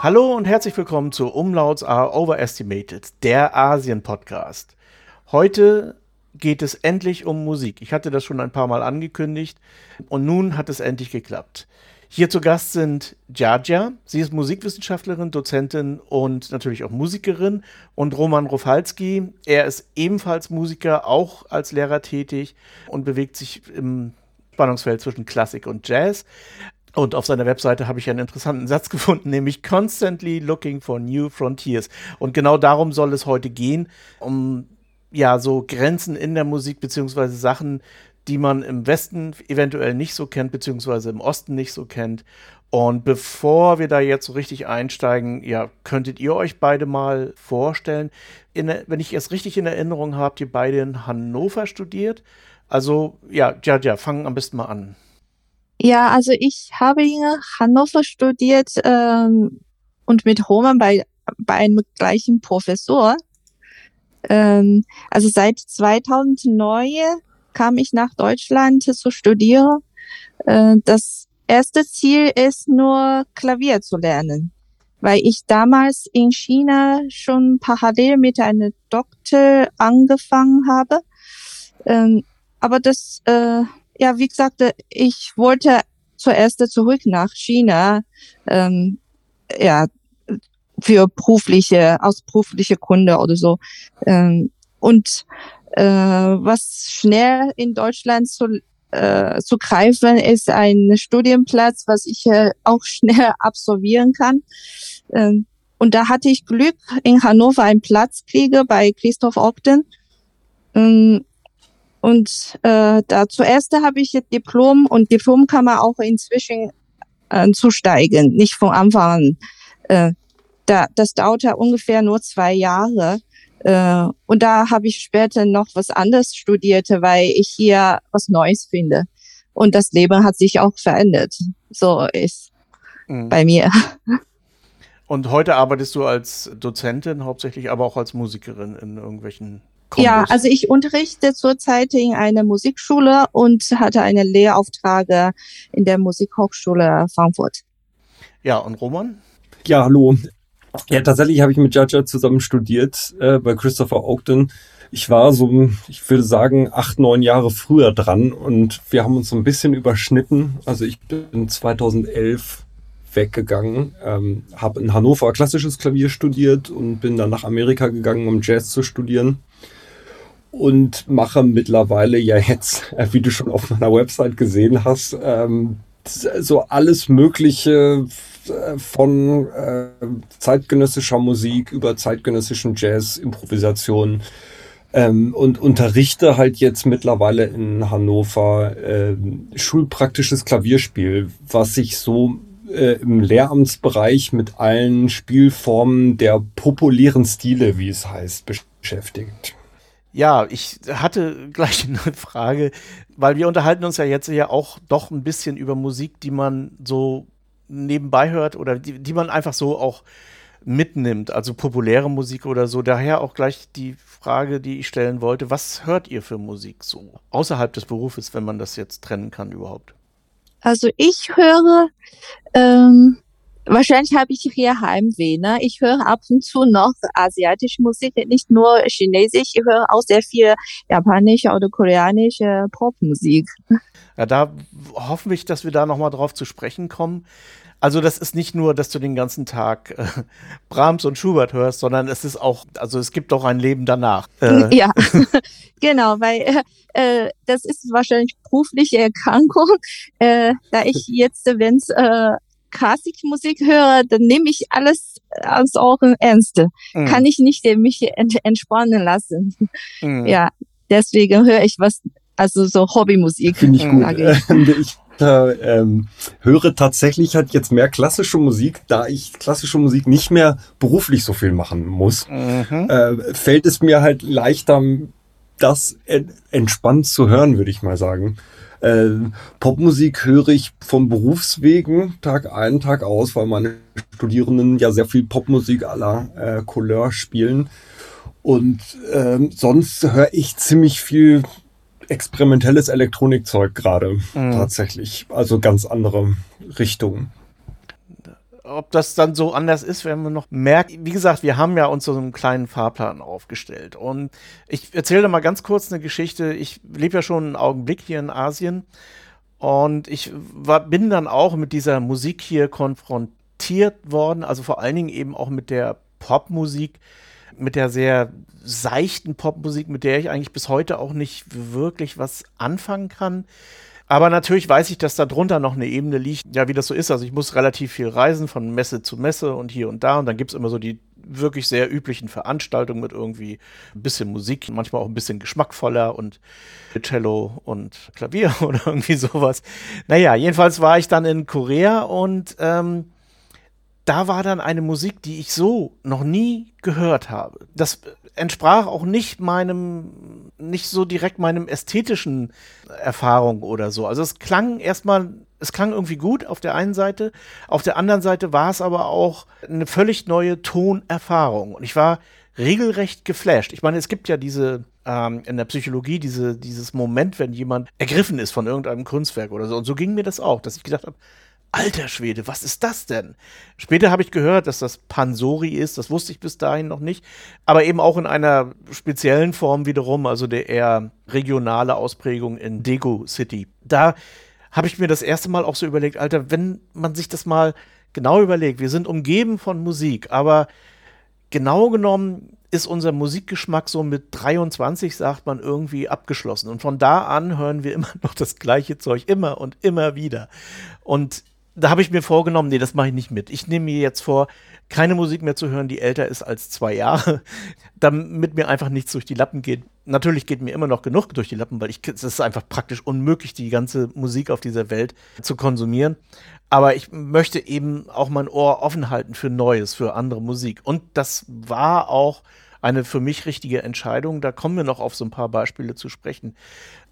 Hallo und herzlich willkommen zu Umlauts are Overestimated, der Asien-Podcast. Heute geht es endlich um Musik. Ich hatte das schon ein paar Mal angekündigt und nun hat es endlich geklappt. Hier zu Gast sind Jaja. Sie ist Musikwissenschaftlerin, Dozentin und natürlich auch Musikerin. Und Roman Rofalski. Er ist ebenfalls Musiker, auch als Lehrer tätig und bewegt sich im Spannungsfeld zwischen Klassik und Jazz. Und auf seiner Webseite habe ich einen interessanten Satz gefunden, nämlich Constantly Looking for New Frontiers. Und genau darum soll es heute gehen, um ja so Grenzen in der Musik beziehungsweise Sachen, die man im Westen eventuell nicht so kennt, beziehungsweise im Osten nicht so kennt. Und bevor wir da jetzt so richtig einsteigen, ja, könntet ihr euch beide mal vorstellen, in, wenn ich es richtig in Erinnerung habe, habt ihr beide in Hannover studiert. Also, ja, ja, ja, fangen am besten mal an. Ja, also ich habe in Hannover studiert ähm, und mit Roman bei, bei einem gleichen Professor. Ähm, also seit 2009 kam ich nach Deutschland zu studieren. Äh, das erste Ziel ist nur Klavier zu lernen, weil ich damals in China schon parallel mit einer Doktor angefangen habe. Ähm, aber das, äh, ja, wie gesagt, ich wollte zuerst zurück nach China, ähm, ja, für berufliche, aus berufliche Gründe oder so. Ähm, und äh, was schnell in Deutschland zu, äh, zu greifen ist ein Studienplatz, was ich äh, auch schnell absolvieren kann. Ähm, und da hatte ich Glück, in Hannover einen Platz kriege bei Christoph Ogden. Ähm, und äh, da zuerst habe ich Diplom und Diplom kann man auch inzwischen äh, zusteigen, nicht von Anfang an. Äh, da, das dauerte ungefähr nur zwei Jahre. Äh, und da habe ich später noch was anderes studiert, weil ich hier was Neues finde. Und das Leben hat sich auch verändert. So ist mhm. bei mir. Und heute arbeitest du als Dozentin hauptsächlich, aber auch als Musikerin in irgendwelchen Kombos. Ja, also ich unterrichte zurzeit in einer Musikschule und hatte einen Lehrauftrag in der Musikhochschule Frankfurt. Ja, und Roman? Ja, hallo. Ja, tatsächlich habe ich mit Jaja zusammen studiert äh, bei Christopher Ogden. Ich war so, ich würde sagen, acht, neun Jahre früher dran und wir haben uns so ein bisschen überschnitten. Also ich bin 2011 weggegangen, ähm, habe in Hannover klassisches Klavier studiert und bin dann nach Amerika gegangen, um Jazz zu studieren. Und mache mittlerweile ja jetzt, äh, wie du schon auf meiner Website gesehen hast, ähm, so alles Mögliche äh, von äh, zeitgenössischer Musik über zeitgenössischen Jazz, Improvisation ähm, und unterrichte halt jetzt mittlerweile in Hannover äh, schulpraktisches Klavierspiel, was sich so äh, im Lehramtsbereich mit allen Spielformen der populären Stile, wie es heißt, beschäftigt. Ja, ich hatte gleich eine Frage, weil wir unterhalten uns ja jetzt ja auch doch ein bisschen über Musik, die man so nebenbei hört oder die, die man einfach so auch mitnimmt, also populäre Musik oder so. Daher auch gleich die Frage, die ich stellen wollte, was hört ihr für Musik so außerhalb des Berufes, wenn man das jetzt trennen kann überhaupt? Also ich höre ähm, Wahrscheinlich habe ich hier Heimweh. Ne? Ich höre ab und zu noch asiatische Musik, nicht nur chinesisch. Ich höre auch sehr viel japanische oder koreanische Popmusik. Ja, da hoffen wir, dass wir da nochmal drauf zu sprechen kommen. Also das ist nicht nur, dass du den ganzen Tag äh, Brahms und Schubert hörst, sondern es ist auch, also es gibt auch ein Leben danach. Äh. Ja, genau, weil äh, das ist wahrscheinlich berufliche Erkrankung, äh, da ich jetzt, wenn es äh, Klassikmusik höre, dann nehme ich alles als Ohren ernst. Mhm. Kann ich nicht mich entspannen lassen. Mhm. Ja, deswegen höre ich was, also so Hobbymusik. Finde ich gut. ich äh, ähm, höre tatsächlich halt jetzt mehr klassische Musik, da ich klassische Musik nicht mehr beruflich so viel machen muss, mhm. äh, fällt es mir halt leichter, das entspannt zu hören, würde ich mal sagen. Äh, Popmusik höre ich vom Berufswegen Tag ein, Tag aus, weil meine Studierenden ja sehr viel Popmusik aller äh, Couleur spielen. Und ähm, sonst höre ich ziemlich viel experimentelles Elektronikzeug gerade mhm. tatsächlich. Also ganz andere Richtungen. Ob das dann so anders ist, wenn man noch merkt. Wie gesagt, wir haben ja uns so einen kleinen Fahrplan aufgestellt. Und ich erzähle mal ganz kurz eine Geschichte. Ich lebe ja schon einen Augenblick hier in Asien. Und ich war, bin dann auch mit dieser Musik hier konfrontiert worden, also vor allen Dingen eben auch mit der Popmusik, mit der sehr seichten Popmusik, mit der ich eigentlich bis heute auch nicht wirklich was anfangen kann. Aber natürlich weiß ich, dass da drunter noch eine Ebene liegt, ja, wie das so ist. Also ich muss relativ viel reisen von Messe zu Messe und hier und da. Und dann gibt es immer so die wirklich sehr üblichen Veranstaltungen mit irgendwie ein bisschen Musik, manchmal auch ein bisschen geschmackvoller und Cello und Klavier oder irgendwie sowas. Naja, jedenfalls war ich dann in Korea und ähm, da war dann eine Musik, die ich so noch nie gehört habe. Das entsprach auch nicht meinem, nicht so direkt meinem ästhetischen Erfahrung oder so. Also es klang erstmal, es klang irgendwie gut auf der einen Seite, auf der anderen Seite war es aber auch eine völlig neue Tonerfahrung. Und ich war regelrecht geflasht. Ich meine, es gibt ja diese ähm, in der Psychologie diese, dieses Moment, wenn jemand ergriffen ist von irgendeinem Kunstwerk oder so. Und so ging mir das auch, dass ich gedacht habe, Alter Schwede, was ist das denn? Später habe ich gehört, dass das Pansori ist, das wusste ich bis dahin noch nicht, aber eben auch in einer speziellen Form wiederum, also der eher regionale Ausprägung in Dego City. Da habe ich mir das erste Mal auch so überlegt, Alter, wenn man sich das mal genau überlegt, wir sind umgeben von Musik, aber genau genommen ist unser Musikgeschmack so mit 23, sagt man, irgendwie abgeschlossen. Und von da an hören wir immer noch das gleiche Zeug, immer und immer wieder. Und da habe ich mir vorgenommen, nee, das mache ich nicht mit. Ich nehme mir jetzt vor, keine Musik mehr zu hören, die älter ist als zwei Jahre, damit mir einfach nichts durch die Lappen geht. Natürlich geht mir immer noch genug durch die Lappen, weil ich, es ist einfach praktisch unmöglich, die ganze Musik auf dieser Welt zu konsumieren. Aber ich möchte eben auch mein Ohr offen halten für Neues, für andere Musik. Und das war auch eine für mich richtige Entscheidung. Da kommen wir noch auf so ein paar Beispiele zu sprechen.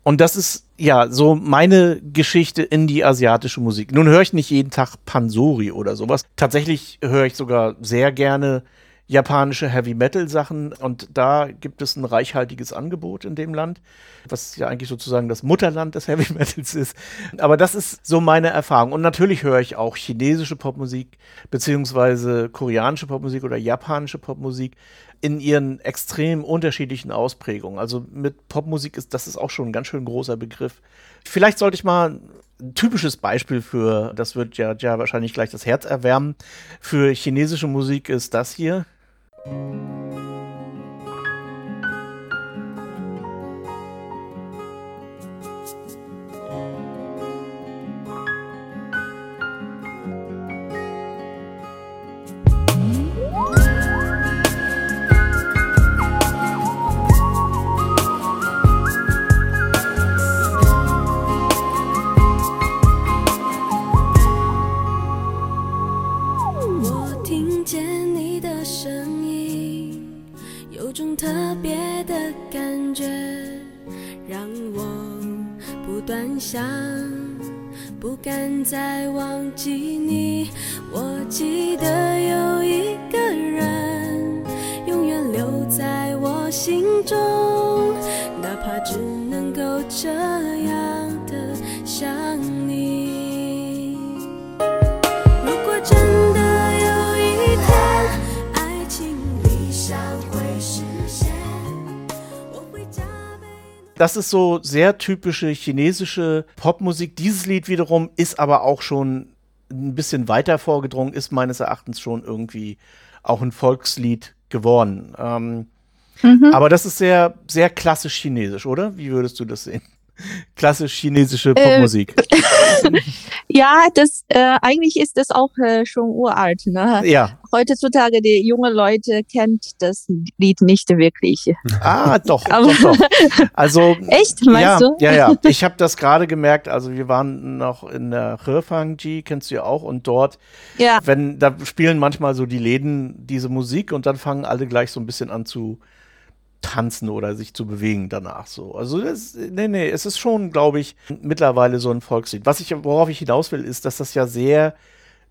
Und das ist ja so meine Geschichte in die asiatische Musik. Nun höre ich nicht jeden Tag Pansori oder sowas. Tatsächlich höre ich sogar sehr gerne japanische Heavy Metal Sachen und da gibt es ein reichhaltiges Angebot in dem Land, was ja eigentlich sozusagen das Mutterland des Heavy Metals ist. Aber das ist so meine Erfahrung. Und natürlich höre ich auch chinesische Popmusik, beziehungsweise koreanische Popmusik oder japanische Popmusik in ihren extrem unterschiedlichen Ausprägungen. Also mit Popmusik ist das ist auch schon ein ganz schön großer Begriff. Vielleicht sollte ich mal ein typisches Beispiel für, das wird ja, ja wahrscheinlich gleich das Herz erwärmen, für chinesische Musik ist das hier. 想不敢再忘记你我记得有一个人永远留在我心中哪怕只能够这样的想 das ist so sehr typische chinesische Popmusik. Dieses Lied wiederum ist aber auch schon ein bisschen weiter vorgedrungen, ist meines Erachtens schon irgendwie auch ein Volkslied geworden. Ähm, mhm. Aber das ist sehr, sehr klassisch chinesisch, oder? Wie würdest du das sehen? Klassisch chinesische äh, Popmusik. Äh, ja, das äh, eigentlich ist das auch äh, schon uralt. Ne? Ja. Heutzutage die junge Leute kennt das Lied nicht wirklich. Ah, doch, doch, doch. Also echt, meinst ja, du? Ja, ja. Ich habe das gerade gemerkt. Also wir waren noch in der Hefangji, kennst du ja auch, und dort, ja. wenn da spielen manchmal so die Läden diese Musik und dann fangen alle gleich so ein bisschen an zu tanzen oder sich zu bewegen danach so. Also das, nee, nee, es ist schon, glaube ich, mittlerweile so ein Volkslied. Was ich, worauf ich hinaus will, ist, dass das ja sehr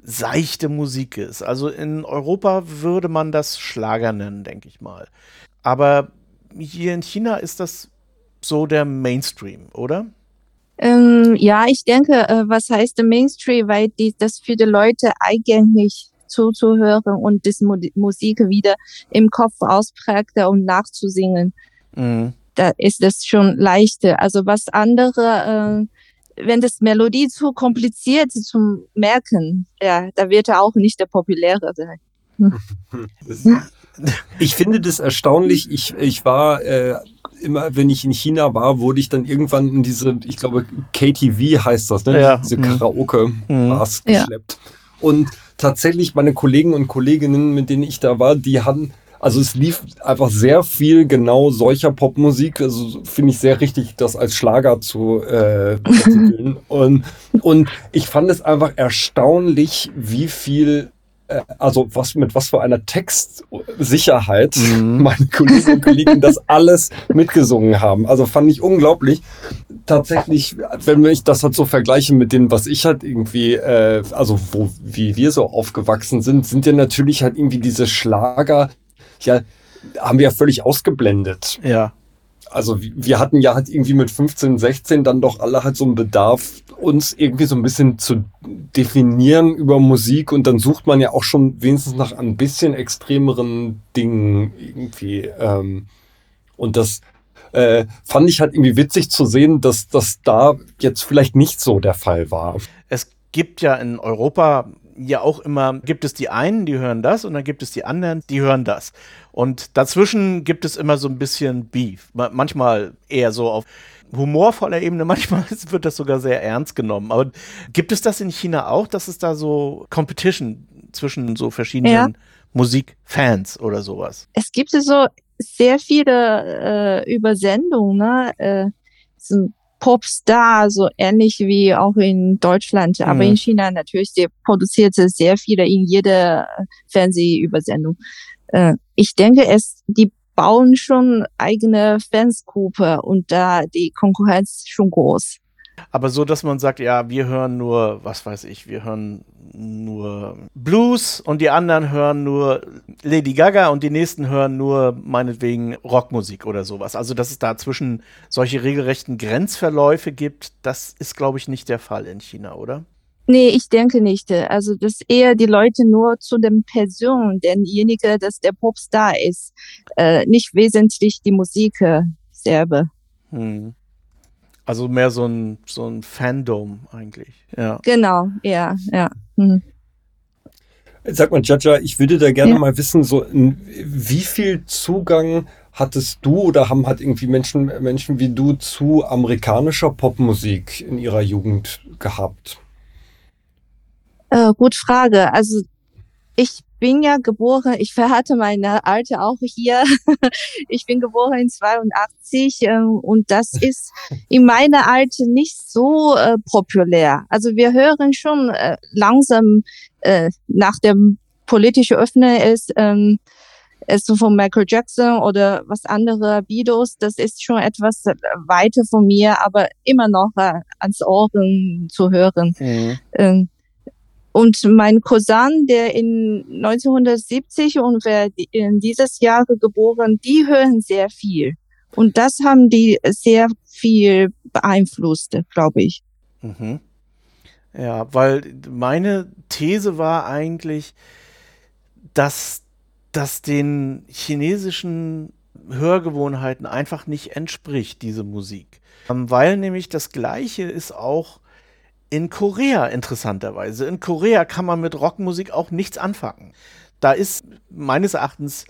seichte Musik ist. Also in Europa würde man das Schlager nennen, denke ich mal. Aber hier in China ist das so der Mainstream, oder? Ähm, ja, ich denke, äh, was heißt der Mainstream, weil die, das für die Leute eigentlich zuzuhören und das Mu Musik wieder im Kopf ausprägte und nachzusingen. Mhm. Da ist es schon leichter. Also was andere, äh, wenn das Melodie zu kompliziert zum Merken, ja, da wird er auch nicht der populäre sein. Ich finde das erstaunlich. Ich, ich war äh, immer, wenn ich in China war, wurde ich dann irgendwann in diese, ich glaube, KTV heißt das, ne? Ja. Diese mhm. Karaoke-Bars mhm. geschleppt. Ja. Und tatsächlich meine Kollegen und Kolleginnen, mit denen ich da war, die haben, also es lief einfach sehr viel genau solcher Popmusik. Also finde ich sehr richtig, das als Schlager zu äh, und, und ich fand es einfach erstaunlich, wie viel also was mit was für einer Textsicherheit mhm. meine Kolleginnen und Kollegen das alles mitgesungen haben. Also fand ich unglaublich. Tatsächlich, wenn ich das halt so vergleiche mit dem, was ich halt irgendwie, äh, also wo wie wir so aufgewachsen sind, sind ja natürlich halt irgendwie diese Schlager, ja, haben wir ja völlig ausgeblendet. Ja also wir hatten ja halt irgendwie mit 15, 16 dann doch alle halt so einen Bedarf, uns irgendwie so ein bisschen zu definieren über Musik und dann sucht man ja auch schon wenigstens nach ein bisschen extremeren Dingen irgendwie. Ähm, und das äh, fand ich halt irgendwie witzig zu sehen, dass das da jetzt vielleicht nicht so der Fall war. Es gibt ja in Europa ja auch immer, gibt es die einen, die hören das und dann gibt es die anderen, die hören das. Und dazwischen gibt es immer so ein bisschen Beef. Manchmal eher so auf humorvoller Ebene, manchmal wird das sogar sehr ernst genommen. Aber gibt es das in China auch, dass es da so Competition zwischen so verschiedenen ja. Musikfans oder sowas? Es gibt so sehr viele äh, Übersendungen, ne? Äh, so Popstar, so ähnlich wie auch in Deutschland, mhm. aber in China natürlich, der produzierte sehr viele in jeder Fernsehübersendung. Äh, ich denke, es, die bauen schon eigene Fansgruppe und da die Konkurrenz schon groß. Aber so, dass man sagt, ja, wir hören nur, was weiß ich, wir hören nur Blues und die anderen hören nur Lady Gaga und die nächsten hören nur meinetwegen Rockmusik oder sowas. Also, dass es da zwischen solche regelrechten Grenzverläufe gibt, das ist, glaube ich, nicht der Fall in China, oder? Nee, ich denke nicht. Also, dass eher die Leute nur zu dem Person, derjenige, dass der Popstar ist, äh, nicht wesentlich die Musik äh, selber. Hm. Also mehr so ein, so ein Fandom eigentlich, ja. Genau, ja, ja. Mhm. Sag mal, Jaja, ich würde da gerne ja. mal wissen, so wie viel Zugang hattest du oder haben hat irgendwie Menschen, Menschen wie du zu amerikanischer Popmusik in ihrer Jugend gehabt? Äh, gut Frage. Also ich bin ja geboren, ich verhalte meine Alte auch hier. ich bin geboren in 82 äh, und das ist in meiner Alte nicht so äh, populär. Also wir hören schon äh, langsam äh, nach dem politischen Öffnen ist ähm, ist so von Michael Jackson oder was andere Videos, das ist schon etwas weiter von mir, aber immer noch äh, ans Ohren zu hören. Mhm. Ähm, und mein Cousin, der in 1970 ungefähr in dieses Jahr geboren, die hören sehr viel. Und das haben die sehr viel beeinflusst, glaube ich. Mhm. Ja, weil meine These war eigentlich, dass das den chinesischen Hörgewohnheiten einfach nicht entspricht, diese Musik. Ähm, weil nämlich das Gleiche ist auch in Korea interessanterweise. In Korea kann man mit Rockmusik auch nichts anfangen. Da ist meines Erachtens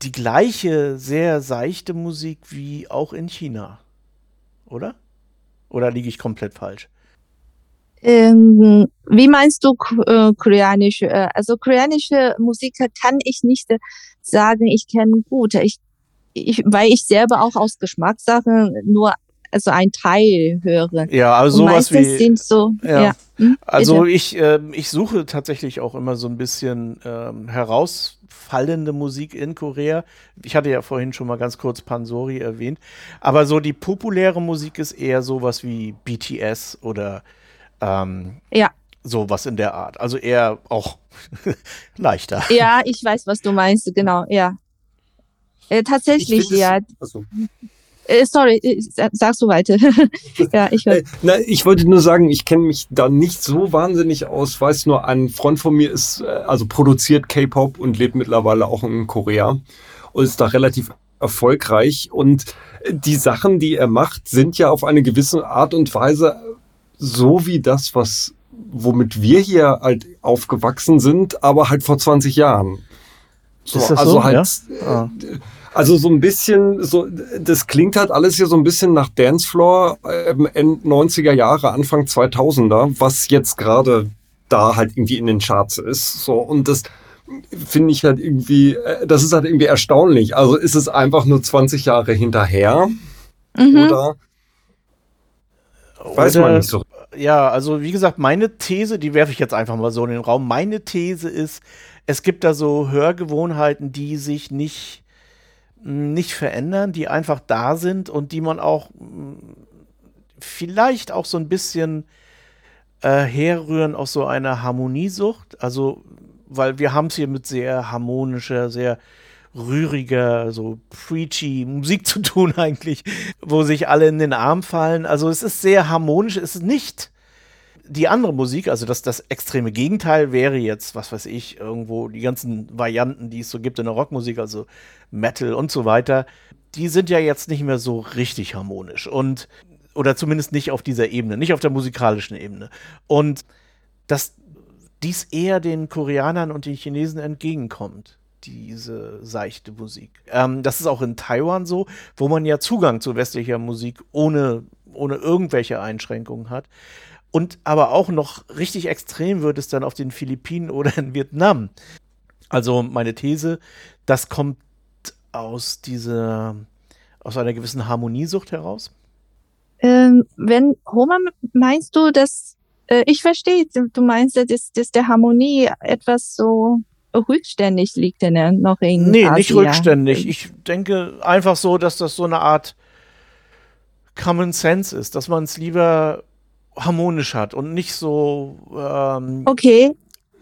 die gleiche sehr seichte Musik wie auch in China. Oder? Oder liege ich komplett falsch? Ähm, wie meinst du äh, koreanische? Äh, also koreanische Musik kann ich nicht sagen, ich kenne gut. Ich, ich, weil ich selber auch aus Geschmackssachen nur also ein Teil höre. Ja, also sowas wie sind so. Ja. ja. Hm, also ich äh, ich suche tatsächlich auch immer so ein bisschen ähm, herausfallende Musik in Korea. Ich hatte ja vorhin schon mal ganz kurz Pansori erwähnt, aber so die populäre Musik ist eher sowas wie BTS oder ähm, ja. sowas in der Art. Also eher auch leichter. Ja, ich weiß, was du meinst. Genau, ja. Äh, tatsächlich, ja. Also Äh, sorry, äh, sagst du weiter. ja, ich höre. Äh, na, ich wollte nur sagen, ich kenne mich da nicht so wahnsinnig aus. Weiß nur, ein Freund von mir ist, äh, also produziert K-Pop und lebt mittlerweile auch in Korea und ist da relativ erfolgreich. Und die Sachen, die er macht, sind ja auf eine gewisse Art und Weise so wie das, was womit wir hier halt aufgewachsen sind, aber halt vor 20 Jahren. So, also so? halt. Ja? Ah. Also so ein bisschen, so, das klingt halt alles hier so ein bisschen nach Dancefloor ähm, End 90er Jahre, Anfang 2000er, was jetzt gerade da halt irgendwie in den Charts ist. So, und das finde ich halt irgendwie, äh, das ist halt irgendwie erstaunlich. Also ist es einfach nur 20 Jahre hinterher? Mhm. Oder? Weiß man nicht so. Ja, also wie gesagt, meine These, die werfe ich jetzt einfach mal so in den Raum. Meine These ist, es gibt da so Hörgewohnheiten, die sich nicht nicht verändern, die einfach da sind und die man auch mm, vielleicht auch so ein bisschen äh, herrühren aus so einer Harmoniesucht. Also, weil wir haben es hier mit sehr harmonischer, sehr rühriger, so preachy Musik zu tun eigentlich, wo sich alle in den Arm fallen. Also es ist sehr harmonisch, es ist nicht die andere Musik, also das, das extreme Gegenteil wäre jetzt, was weiß ich, irgendwo die ganzen Varianten, die es so gibt in der Rockmusik, also Metal und so weiter, die sind ja jetzt nicht mehr so richtig harmonisch und oder zumindest nicht auf dieser Ebene, nicht auf der musikalischen Ebene. Und dass dies eher den Koreanern und den Chinesen entgegenkommt diese seichte Musik. Ähm, das ist auch in Taiwan so, wo man ja Zugang zu westlicher Musik ohne, ohne irgendwelche Einschränkungen hat. Und aber auch noch richtig extrem wird es dann auf den Philippinen oder in Vietnam. Also meine These, das kommt aus dieser, aus einer gewissen Harmoniesucht heraus. Ähm, wenn Homer meinst du, dass äh, ich verstehe, du meinst, dass, dass der Harmonie etwas so rückständig liegt denn er noch in Nee, Asia. nicht rückständig. Ich denke einfach so, dass das so eine Art Common Sense ist, dass man es lieber harmonisch hat und nicht so. Ähm okay,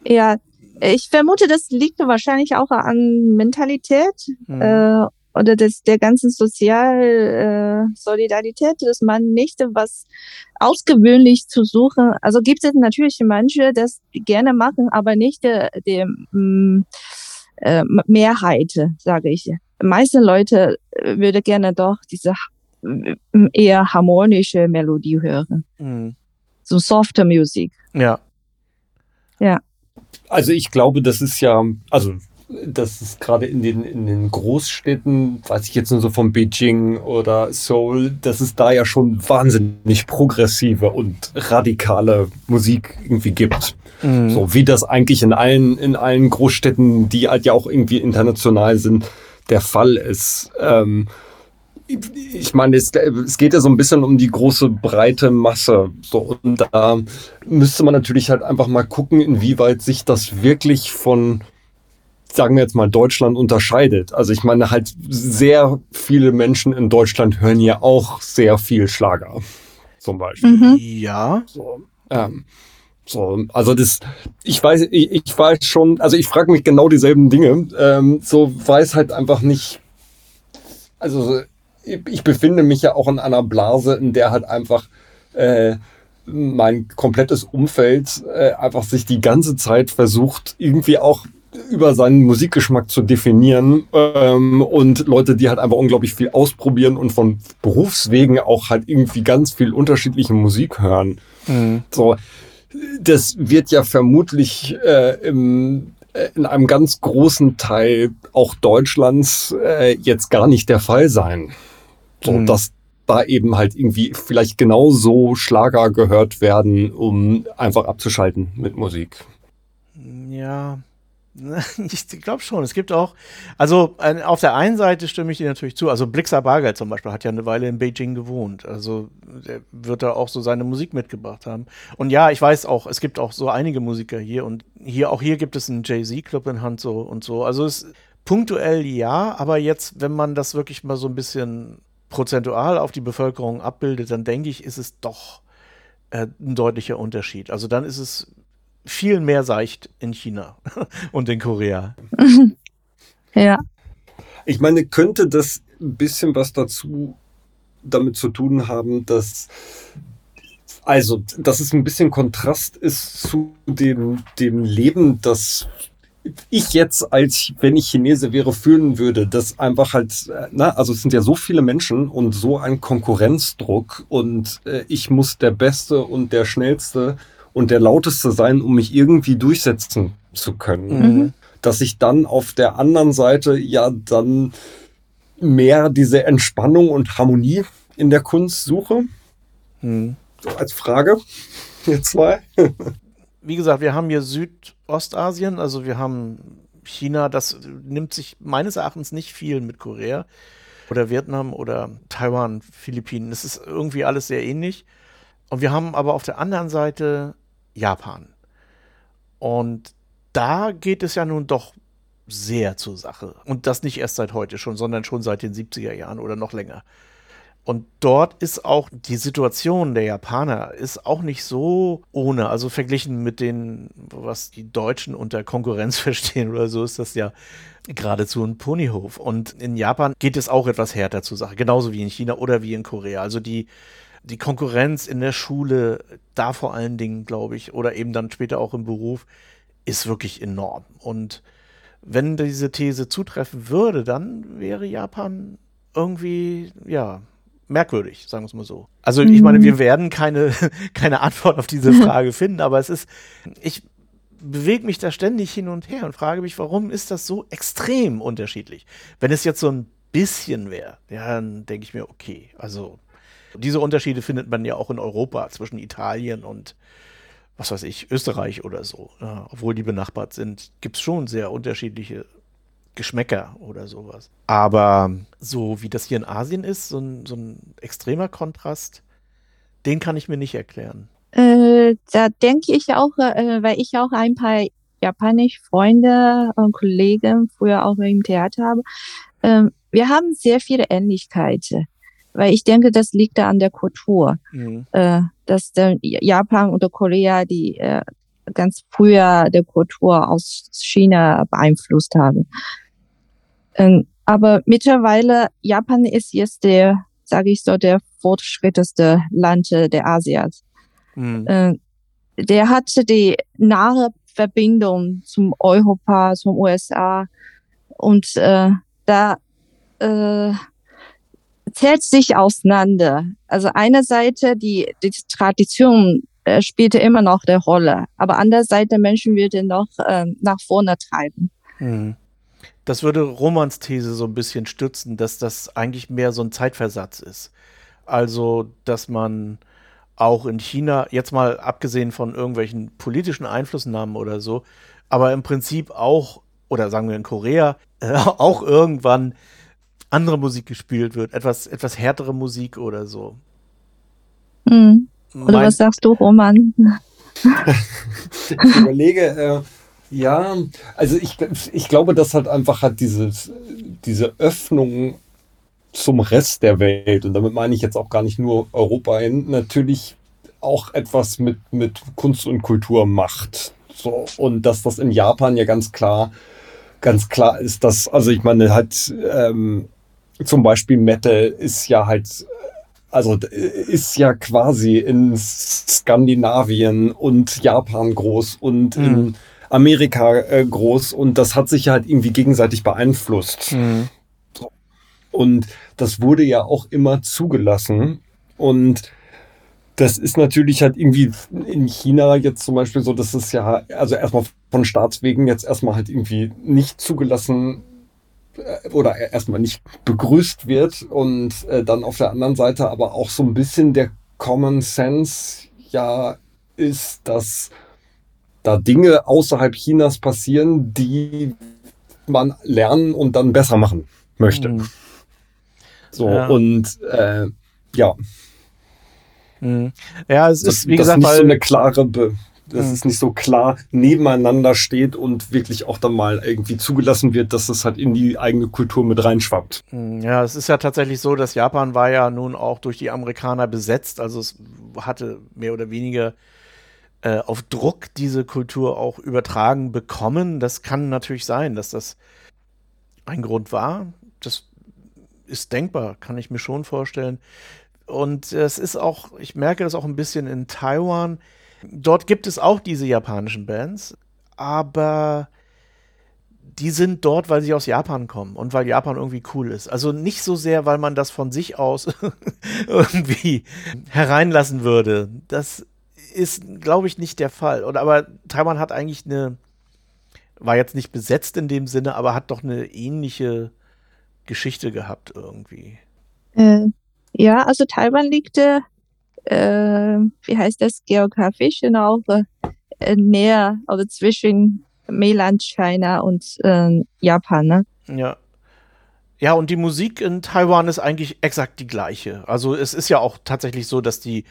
ja. Ich vermute, das liegt wahrscheinlich auch an Mentalität hm. äh, oder des, der ganzen Sozialsolidarität, äh, dass man nicht was ausgewöhnlich zu suchen. Also gibt es natürlich manche, das gerne machen, aber nicht der, der mm, äh, Mehrheit, sage ich. Meisten Leute äh, würde gerne doch diese eher harmonische Melodie hören. Mhm so softer Musik. Ja. Ja. Also ich glaube, das ist ja, also das ist gerade in den, in den Großstädten, weiß ich jetzt nur so von Beijing oder Seoul, dass es da ja schon wahnsinnig progressive und radikale Musik irgendwie gibt. Mhm. So wie das eigentlich in allen, in allen Großstädten, die halt ja auch irgendwie international sind, der Fall ist. Ähm, ich meine, es, es, geht ja so ein bisschen um die große breite Masse. So, und da müsste man natürlich halt einfach mal gucken, inwieweit sich das wirklich von, sagen wir jetzt mal, Deutschland unterscheidet. Also ich meine, halt sehr viele Menschen in Deutschland hören ja auch sehr viel Schlager. Zum Beispiel. Mhm. Ja. So, ähm, so, also das, ich weiß, ich, ich weiß schon, also ich frage mich genau dieselben Dinge. Ähm, so weiß halt einfach nicht, also ich befinde mich ja auch in einer Blase, in der halt einfach äh, mein komplettes Umfeld äh, einfach sich die ganze Zeit versucht, irgendwie auch über seinen Musikgeschmack zu definieren ähm, und Leute, die halt einfach unglaublich viel ausprobieren und von Berufswegen auch halt irgendwie ganz viel unterschiedliche Musik hören. Mhm. So, das wird ja vermutlich äh, im äh, in einem ganz großen Teil auch Deutschlands äh, jetzt gar nicht der Fall sein. So, mhm. dass da eben halt irgendwie vielleicht genauso Schlager gehört werden, um einfach abzuschalten mit Musik. Ja, ich glaube schon. Es gibt auch, also auf der einen Seite stimme ich dir natürlich zu. Also Blixer Bargeld zum Beispiel hat ja eine Weile in Beijing gewohnt. Also der wird da auch so seine Musik mitgebracht haben. Und ja, ich weiß auch, es gibt auch so einige Musiker hier und hier auch hier gibt es einen Jay-Z-Club in Hanzo und so. Also es punktuell ja, aber jetzt, wenn man das wirklich mal so ein bisschen prozentual auf die Bevölkerung abbildet, dann denke ich, ist es doch äh, ein deutlicher Unterschied. Also dann ist es viel mehr seicht in China und in Korea. ja. Ich meine, könnte das ein bisschen was dazu damit zu tun haben, dass also, dass es ein bisschen Kontrast ist zu dem, dem Leben, das ich jetzt, als wenn ich Chinese wäre, fühlen würde, dass einfach halt, na, also es sind ja so viele Menschen und so ein Konkurrenzdruck und äh, ich muss der Beste und der Schnellste und der Lauteste sein, um mich irgendwie durchsetzen zu können. Mhm. Dass ich dann auf der anderen Seite ja dann mehr diese Entspannung und Harmonie in der Kunst suche. Mhm. So als Frage, jetzt mal. Wie gesagt, wir haben hier Südostasien, also wir haben China, das nimmt sich meines Erachtens nicht viel mit Korea oder Vietnam oder Taiwan, Philippinen. Das ist irgendwie alles sehr ähnlich. Und wir haben aber auf der anderen Seite Japan. Und da geht es ja nun doch sehr zur Sache. Und das nicht erst seit heute schon, sondern schon seit den 70er Jahren oder noch länger. Und dort ist auch die Situation der Japaner ist auch nicht so ohne. Also verglichen mit den, was die Deutschen unter Konkurrenz verstehen oder so, ist das ja geradezu ein Ponyhof. Und in Japan geht es auch etwas härter zur Sache, genauso wie in China oder wie in Korea. Also die, die Konkurrenz in der Schule, da vor allen Dingen, glaube ich, oder eben dann später auch im Beruf, ist wirklich enorm. Und wenn diese These zutreffen würde, dann wäre Japan irgendwie, ja, merkwürdig, sagen wir es mal so. Also ich meine, wir mhm. werden keine, keine Antwort auf diese Frage finden, aber es ist, ich bewege mich da ständig hin und her und frage mich, warum ist das so extrem unterschiedlich? Wenn es jetzt so ein bisschen wäre, ja, dann denke ich mir, okay, also diese Unterschiede findet man ja auch in Europa zwischen Italien und was weiß ich, Österreich oder so. Ja, obwohl die benachbart sind, gibt es schon sehr unterschiedliche Geschmäcker oder sowas. Aber so wie das hier in Asien ist, so ein, so ein extremer Kontrast, den kann ich mir nicht erklären. Äh, da denke ich auch, äh, weil ich auch ein paar japanische Freunde und Kollegen früher auch im Theater habe. Ähm, wir haben sehr viele Ähnlichkeiten, weil ich denke, das liegt da an der Kultur, mhm. äh, dass der Japan oder Korea die äh, ganz früher der Kultur aus China beeinflusst haben. Ähm, aber mittlerweile, Japan ist jetzt der, sage ich so, der fortschritteste Land der Asias. Mhm. Ähm, der hatte die nahe Verbindung zum Europa, zum USA und äh, da äh, zählt sich auseinander. Also eine Seite, die, die Tradition äh, spielte immer noch eine Rolle, aber andere Seite Menschen würde noch äh, nach vorne treiben. Mhm das würde Romans These so ein bisschen stützen, dass das eigentlich mehr so ein Zeitversatz ist. Also, dass man auch in China, jetzt mal abgesehen von irgendwelchen politischen Einflussnahmen oder so, aber im Prinzip auch, oder sagen wir in Korea, äh, auch irgendwann andere Musik gespielt wird, etwas, etwas härtere Musik oder so. Hm. Oder mein, was sagst du, Roman? ich überlege, äh, ja, also ich, ich glaube, dass halt einfach hat dieses, diese Öffnung zum Rest der Welt, und damit meine ich jetzt auch gar nicht nur Europa hin, natürlich auch etwas mit, mit Kunst und Kultur macht. So, und dass das in Japan ja ganz klar, ganz klar ist, dass, also ich meine, halt, ähm, zum Beispiel Metal ist ja halt, also ist ja quasi in Skandinavien und Japan groß und mhm. in Amerika äh, groß und das hat sich halt irgendwie gegenseitig beeinflusst. Mhm. Und das wurde ja auch immer zugelassen. Und das ist natürlich halt irgendwie in China jetzt zum Beispiel so, dass es ja, also erstmal von Staatswegen jetzt erstmal halt irgendwie nicht zugelassen äh, oder erstmal nicht begrüßt wird und äh, dann auf der anderen Seite aber auch so ein bisschen der Common Sense ja ist, dass da Dinge außerhalb Chinas passieren, die man lernen und dann besser machen möchte. Mhm. So, ja. und äh, ja. Mhm. Ja, es ist, wie das gesagt, nicht so eine klare, Be dass mhm. es nicht so klar nebeneinander steht und wirklich auch dann mal irgendwie zugelassen wird, dass es halt in die eigene Kultur mit reinschwappt. Mhm. Ja, es ist ja tatsächlich so, dass Japan war ja nun auch durch die Amerikaner besetzt, also es hatte mehr oder weniger äh, auf Druck diese Kultur auch übertragen bekommen. Das kann natürlich sein, dass das ein Grund war. Das ist denkbar, kann ich mir schon vorstellen. Und es ist auch, ich merke das auch ein bisschen in Taiwan. Dort gibt es auch diese japanischen Bands, aber die sind dort, weil sie aus Japan kommen und weil Japan irgendwie cool ist. Also nicht so sehr, weil man das von sich aus irgendwie hereinlassen würde. Das ist, glaube ich, nicht der Fall. Und aber Taiwan hat eigentlich eine, war jetzt nicht besetzt in dem Sinne, aber hat doch eine ähnliche Geschichte gehabt irgendwie. Äh, ja, also Taiwan liegt, äh, wie heißt das, geografisch auch äh, näher oder zwischen Mainland China und äh, Japan, ne? Ja. Ja, und die Musik in Taiwan ist eigentlich exakt die gleiche. Also es ist ja auch tatsächlich so, dass die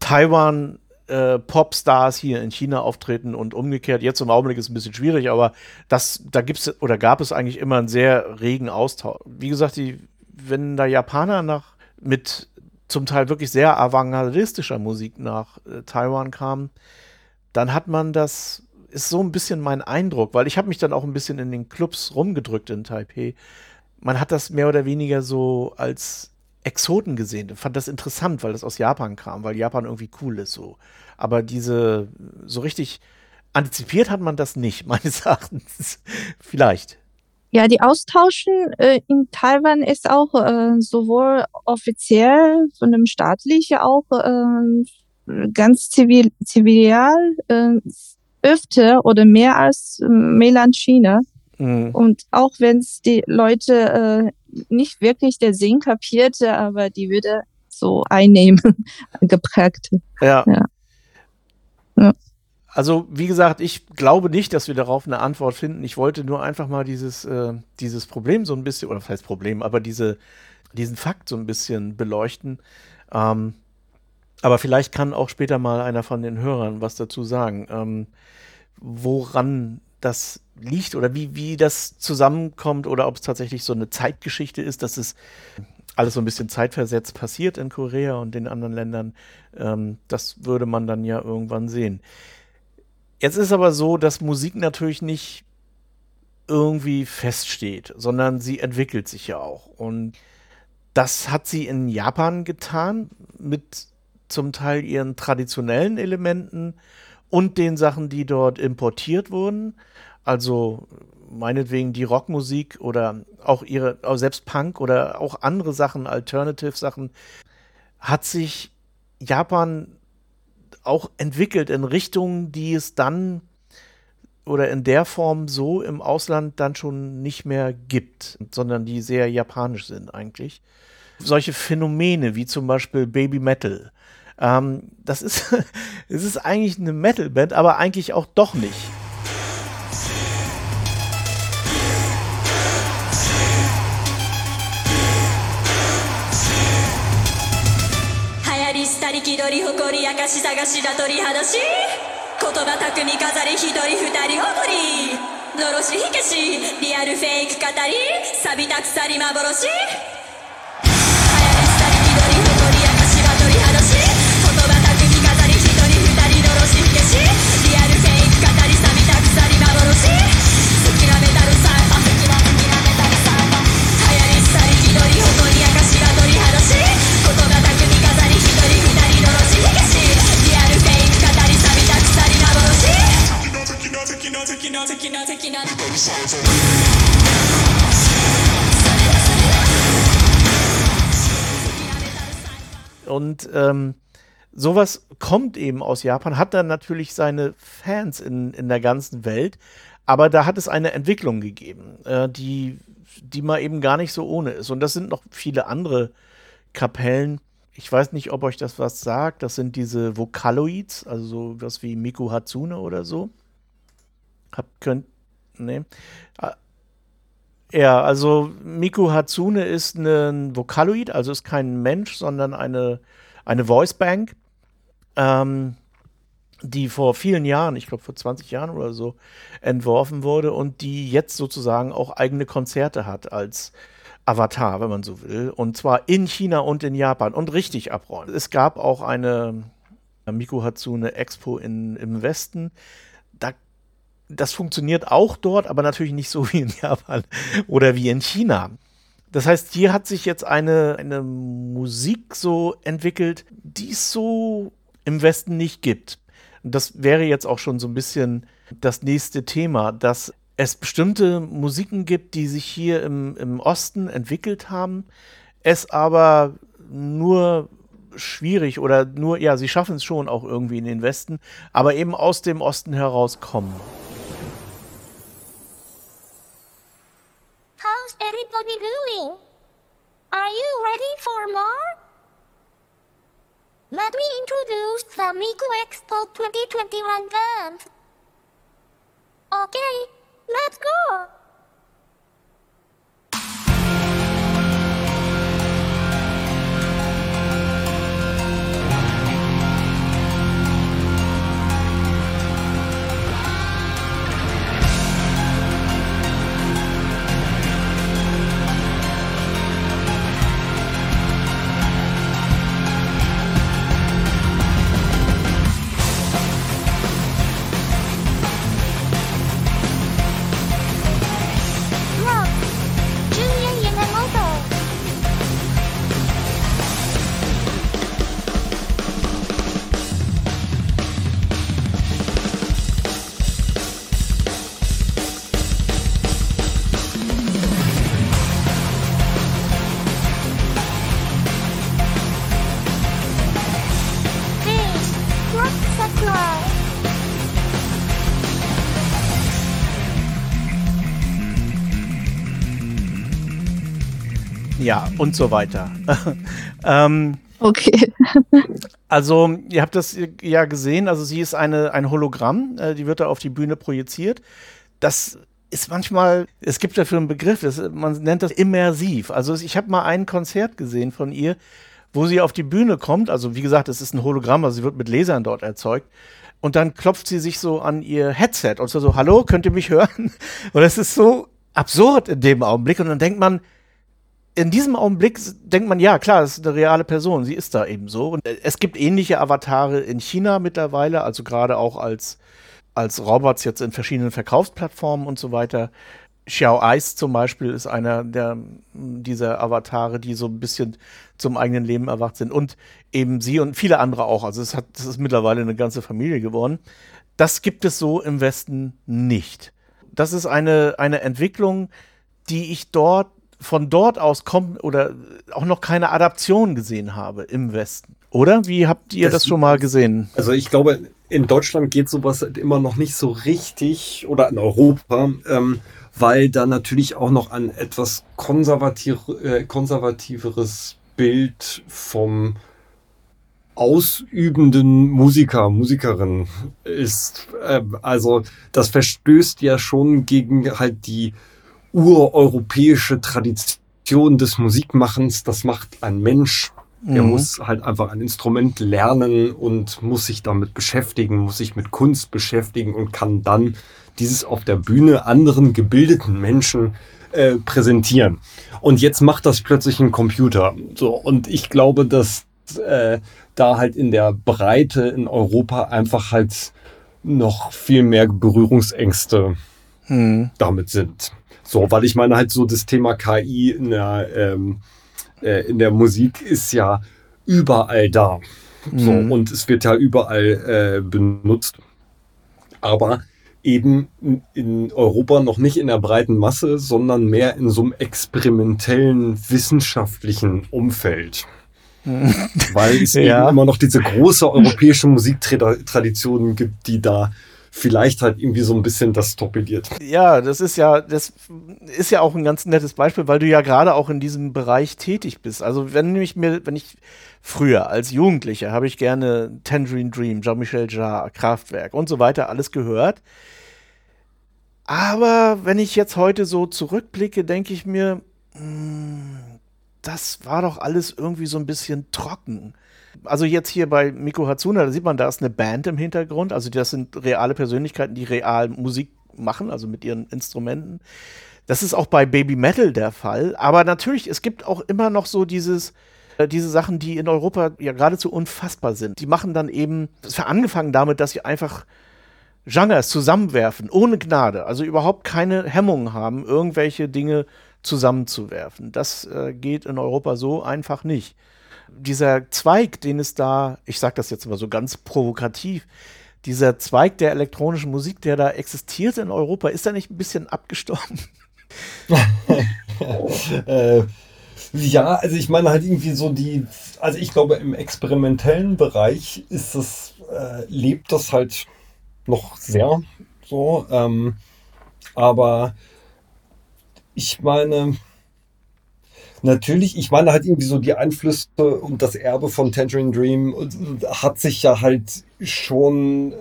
Taiwan äh, Popstars hier in China auftreten und umgekehrt. Jetzt im Augenblick ist es ein bisschen schwierig, aber das, da gibt's oder gab es eigentlich immer einen sehr regen Austausch. Wie gesagt, die, wenn da Japaner nach mit zum Teil wirklich sehr avantgardistischer Musik nach äh, Taiwan kamen, dann hat man das ist so ein bisschen mein Eindruck, weil ich habe mich dann auch ein bisschen in den Clubs rumgedrückt in Taipei. Man hat das mehr oder weniger so als Exoten gesehen. Fand das interessant, weil das aus Japan kam, weil Japan irgendwie cool ist so. Aber diese so richtig antizipiert hat man das nicht, meines Erachtens. Vielleicht. Ja, die Austauschen äh, in Taiwan ist auch äh, sowohl offiziell von dem staatlichen auch äh, ganz zivil, zivil äh, öfter oder mehr als äh, Melanchine. Mhm. Und auch wenn es die Leute äh, nicht wirklich der Sinn kapierte, aber die würde so einnehmen, geprägt. Ja. ja. Also, wie gesagt, ich glaube nicht, dass wir darauf eine Antwort finden. Ich wollte nur einfach mal dieses, äh, dieses Problem so ein bisschen, oder was heißt Problem, aber diese, diesen Fakt so ein bisschen beleuchten. Ähm, aber vielleicht kann auch später mal einer von den Hörern was dazu sagen, ähm, woran das liegt oder wie, wie das zusammenkommt oder ob es tatsächlich so eine Zeitgeschichte ist, dass es alles so ein bisschen zeitversetzt passiert in Korea und den anderen Ländern. Ähm, das würde man dann ja irgendwann sehen. Jetzt ist aber so, dass Musik natürlich nicht irgendwie feststeht, sondern sie entwickelt sich ja auch. Und das hat sie in Japan getan mit zum Teil ihren traditionellen Elementen und den Sachen, die dort importiert wurden. Also meinetwegen die Rockmusik oder auch ihre, selbst Punk oder auch andere Sachen, Alternative-Sachen, hat sich Japan auch entwickelt in Richtungen, die es dann oder in der Form so im Ausland dann schon nicht mehr gibt, sondern die sehr japanisch sind eigentlich. Solche Phänomene wie zum Beispiel Baby Metal ähm, das ist, es ist eigentlich eine Metal-Band, aber eigentlich auch doch nicht. り誇り明かし探しだ取り放し言葉巧み飾り一人二人誇り。のろし火消し。リアルフェイク語り。錆びた鎖幻。Und ähm, sowas kommt eben aus Japan, hat dann natürlich seine Fans in, in der ganzen Welt, aber da hat es eine Entwicklung gegeben, äh, die, die mal eben gar nicht so ohne ist. Und das sind noch viele andere Kapellen. Ich weiß nicht, ob euch das was sagt. Das sind diese Vocaloids, also sowas wie Miku Hatsune oder so. Habt könnt. Nee. Ah, ja, also Miku Hatsune ist ein Vocaloid, also ist kein Mensch, sondern eine, eine Voicebank, ähm, die vor vielen Jahren, ich glaube vor 20 Jahren oder so, entworfen wurde und die jetzt sozusagen auch eigene Konzerte hat als Avatar, wenn man so will. Und zwar in China und in Japan und richtig abräumen. Es gab auch eine Miku Hatsune Expo in, im Westen das funktioniert auch dort, aber natürlich nicht so wie in Japan oder wie in China. Das heißt, hier hat sich jetzt eine, eine Musik so entwickelt, die es so im Westen nicht gibt. Und das wäre jetzt auch schon so ein bisschen das nächste Thema, dass es bestimmte Musiken gibt, die sich hier im, im Osten entwickelt haben, es aber nur schwierig oder nur, ja, sie schaffen es schon auch irgendwie in den Westen, aber eben aus dem Osten herauskommen. Everybody doing? Are you ready for more? Let me introduce the Miku Expo 2021 band. Okay, let's go! Ja, und so weiter. ähm, Okay. also, ihr habt das ja gesehen, also sie ist eine, ein Hologramm, äh, die wird da auf die Bühne projiziert. Das ist manchmal, es gibt dafür einen Begriff, das, man nennt das immersiv. Also ich habe mal ein Konzert gesehen von ihr, wo sie auf die Bühne kommt, also wie gesagt, es ist ein Hologramm, also sie wird mit Lasern dort erzeugt. Und dann klopft sie sich so an ihr Headset und so, so hallo, könnt ihr mich hören? Und das ist so absurd in dem Augenblick. Und dann denkt man, in diesem Augenblick denkt man, ja, klar, das ist eine reale Person, sie ist da eben so. Und äh, es gibt ähnliche Avatare in China mittlerweile, also gerade auch als, als Robots jetzt in verschiedenen Verkaufsplattformen und so weiter. Xiao Ice zum Beispiel ist einer der, dieser Avatare, die so ein bisschen zum eigenen Leben erwacht sind. Und eben sie und viele andere auch. Also es hat, das ist mittlerweile eine ganze Familie geworden. Das gibt es so im Westen nicht. Das ist eine, eine Entwicklung, die ich dort von dort aus kommt oder auch noch keine Adaption gesehen habe im Westen. Oder? Wie habt ihr das, Das- schon mal gesehen? Also ich glaube, in Deutschland geht sowas halt immer noch nicht so richtig oder in Europa, ähm, weil da natürlich auch noch ein etwas konservativ, äh, konservativeres Bild vom ausübenden Musiker, Musikerin ist. Ähm, also das verstößt ja schon gegen halt die ureuropäische Tradition des Musikmachens. Das macht ein Mensch. Er Mhm. muss halt einfach ein Instrument lernen und muss sich damit beschäftigen, muss sich mit Kunst beschäftigen und kann dann dieses auf der Bühne anderen gebildeten Menschen äh, präsentieren. Und jetzt macht das plötzlich ein Computer. So, und ich glaube, dass äh, da halt in der Breite in Europa einfach halt noch viel mehr Berührungsängste Hm. damit sind. So, weil ich meine halt so das Thema KI in der, ähm, äh, in der Musik ist ja überall da. So, Mhm. und es wird ja überall äh, benutzt. Aber eben in- Europa noch nicht in der breiten Masse, sondern mehr in so einem experimentellen wissenschaftlichen Umfeld. Weil es Ja. eben immer noch diese große europäische Musiktradition gibt, die da vielleicht halt irgendwie so ein bisschen das torpediert. Ja, das ist ja, das ist ja auch ein ganz nettes Beispiel, weil du ja gerade auch in diesem Bereich tätig bist. Also wenn ich mir, wenn ich früher als Jugendlicher habe ich gerne Tangerine Dream, Jean-Michel Jarre, Kraftwerk und so weiter alles gehört. Aber wenn ich jetzt heute so zurückblicke, denke ich mir, hm, das war doch alles irgendwie so ein bisschen trocken. Also jetzt hier bei Miko Hatsuna, da sieht man, da ist eine Band im Hintergrund. Also das sind reale Persönlichkeiten, die real Musik machen, also mit ihren Instrumenten. Das ist auch bei Baby Metal der Fall. Aber natürlich, es gibt auch immer noch so dieses, äh, diese Sachen, die in Europa ja geradezu unfassbar sind. Die machen dann eben, es hat angefangen damit, dass sie einfach Genres zusammenwerfen, ohne Gnade, also überhaupt keine Hemmungen haben, irgendwelche Dinge zusammenzuwerfen. Das äh, geht in Europa so einfach nicht. Dieser Zweig, den es da, ich sage das jetzt mal so ganz provokativ, dieser Zweig der elektronischen Musik, der da existiert in Europa, ist er nicht ein bisschen abgestorben? äh, ja, also ich meine halt irgendwie so die, also ich glaube im experimentellen Bereich ist das, äh, lebt das halt noch sehr so, ähm, aber ich meine, natürlich, ich meine halt irgendwie so die Einflüsse und das Erbe von Tangerine Dream hat sich ja halt schon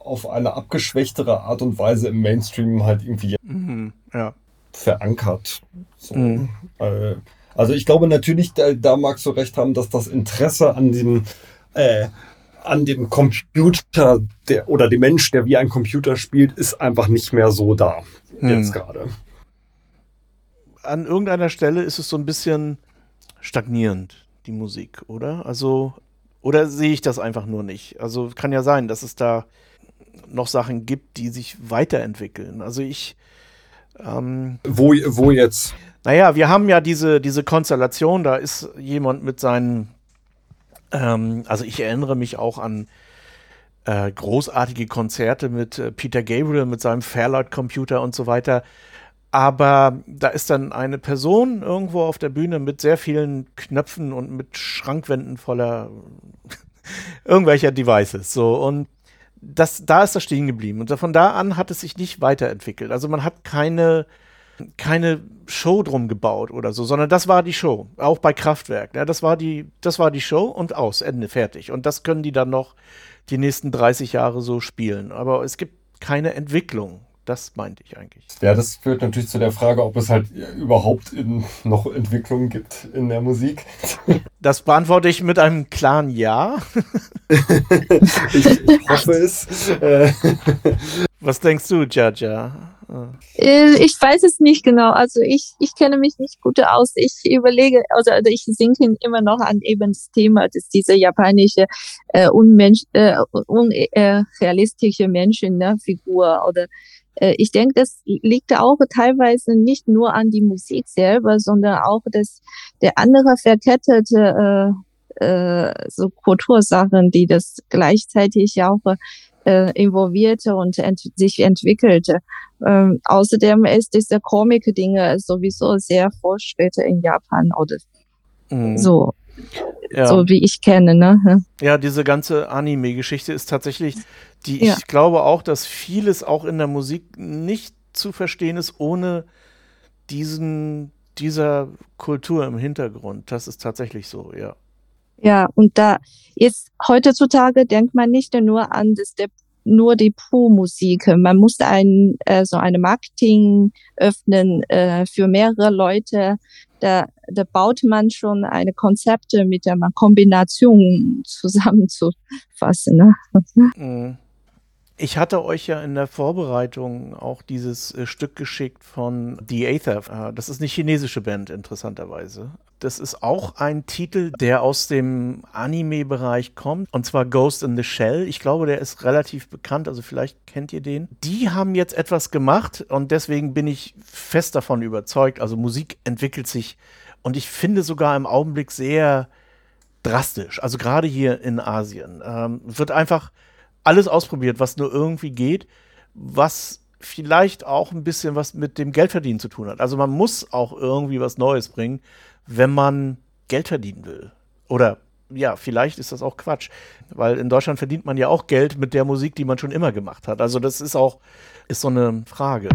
auf eine abgeschwächtere Art und Weise im Mainstream halt irgendwie mhm, ja. verankert. So. Mhm. Äh, also ich glaube natürlich, da, da, magst du recht haben, dass das Interesse an dem, äh, an dem Computer der, oder dem Mensch, der wie ein Computer spielt, ist einfach nicht mehr so da. Mhm. Jetzt gerade. An irgendeiner Stelle ist es so ein bisschen stagnierend, die Musik, oder? Also, oder sehe ich das einfach nur nicht? Also kann ja sein, dass es da noch Sachen gibt, die sich weiterentwickeln. Also ich. Ähm, wo, wo jetzt? Naja, wir haben ja diese, diese Konstellation, da ist jemand mit seinen. Ähm, also ich erinnere mich auch an äh, großartige Konzerte mit äh, Peter Gabriel, mit seinem Fairlight-Computer und so weiter. Aber da ist dann eine Person irgendwo auf der Bühne mit sehr vielen Knöpfen und mit Schrankwänden voller irgendwelcher Devices. So, und das, da ist das stehen geblieben. Und von da an hat es sich nicht weiterentwickelt. Also man hat keine, keine Show drum gebaut oder so, sondern das war die Show. Auch bei Kraftwerk. Ja, das, war die, das war die Show und aus, Ende, fertig. Und das können die dann noch die nächsten 30 Jahre so spielen. Aber es gibt keine Entwicklung. Das meinte ich eigentlich. Ja, das führt natürlich zu der Frage, ob es halt überhaupt in, noch Entwicklungen gibt in der Musik. Das beantworte ich mit einem klaren Ja. ich, ich hoffe es. Was denkst du, Jaja? Äh, ich weiß es nicht genau. Also ich, ich kenne mich nicht gut aus. Ich überlege, also, also ich sinke immer noch an eben das Thema, dass diese japanische äh, unmensch, äh, unrealistische Menschenfigur ne, oder äh, ich denke, das liegt auch teilweise nicht nur an die Musik selber, sondern auch das, der andere verkettete äh, äh, so Kultursachen, die das gleichzeitig auch äh, involvierte und ent sich entwickelte. Ähm, außerdem ist diese Comic-Dinge sowieso sehr Fortschritte in Japan oder mhm. so. Ja. So wie ich kenne, ne? Ja, diese ganze Anime-Geschichte ist tatsächlich, die ja. ich glaube auch, dass vieles auch in der Musik nicht zu verstehen ist, ohne diesen, dieser Kultur im Hintergrund. Das ist tatsächlich so, ja. Ja, und da jetzt heutzutage denkt man nicht nur an das der nur die Pro-Musik. Man muss ein, äh, so eine Marketing öffnen äh, für mehrere Leute. Da, da baut man schon eine Konzepte mit der Kombination zusammenzufassen. Ne? Mhm. Ich hatte euch ja in der Vorbereitung auch dieses äh, Stück geschickt von The Aether. Äh, das ist eine chinesische Band, interessanterweise. Das ist auch ein Titel, der aus dem Anime-Bereich kommt, und zwar Ghost in the Shell. Ich glaube, der ist relativ bekannt, also vielleicht kennt ihr den. Die haben jetzt etwas gemacht und deswegen bin ich fest davon überzeugt. Also Musik entwickelt sich und ich finde sogar im Augenblick sehr drastisch. Also gerade hier in Asien ähm, wird einfach alles ausprobiert, was nur irgendwie geht, was vielleicht auch ein bisschen was mit dem Geldverdienen zu tun hat. Also man muss auch irgendwie was Neues bringen, wenn man Geld verdienen will. Oder ja, vielleicht ist das auch Quatsch, weil in Deutschland verdient man ja auch Geld mit der Musik, die man schon immer gemacht hat. Also das ist auch ist so eine Frage.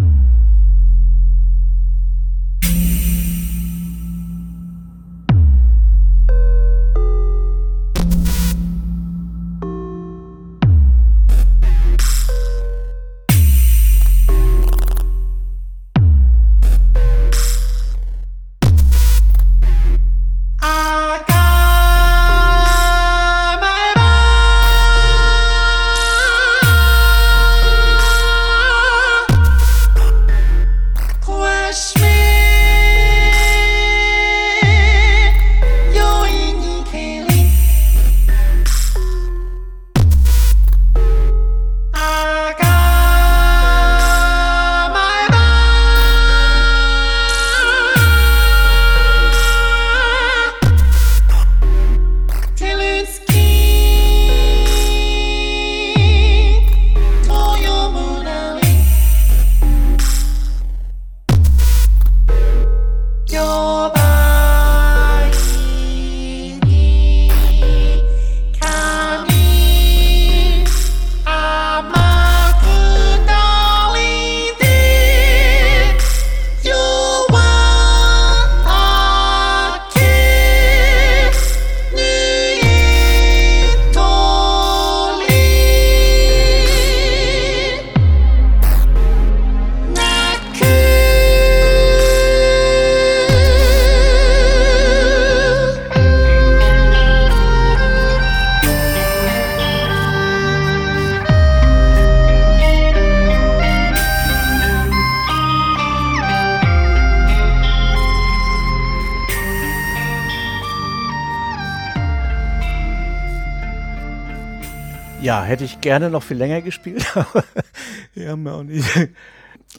Hätte ich gerne noch viel länger gespielt, aber wir haben ja auch nicht,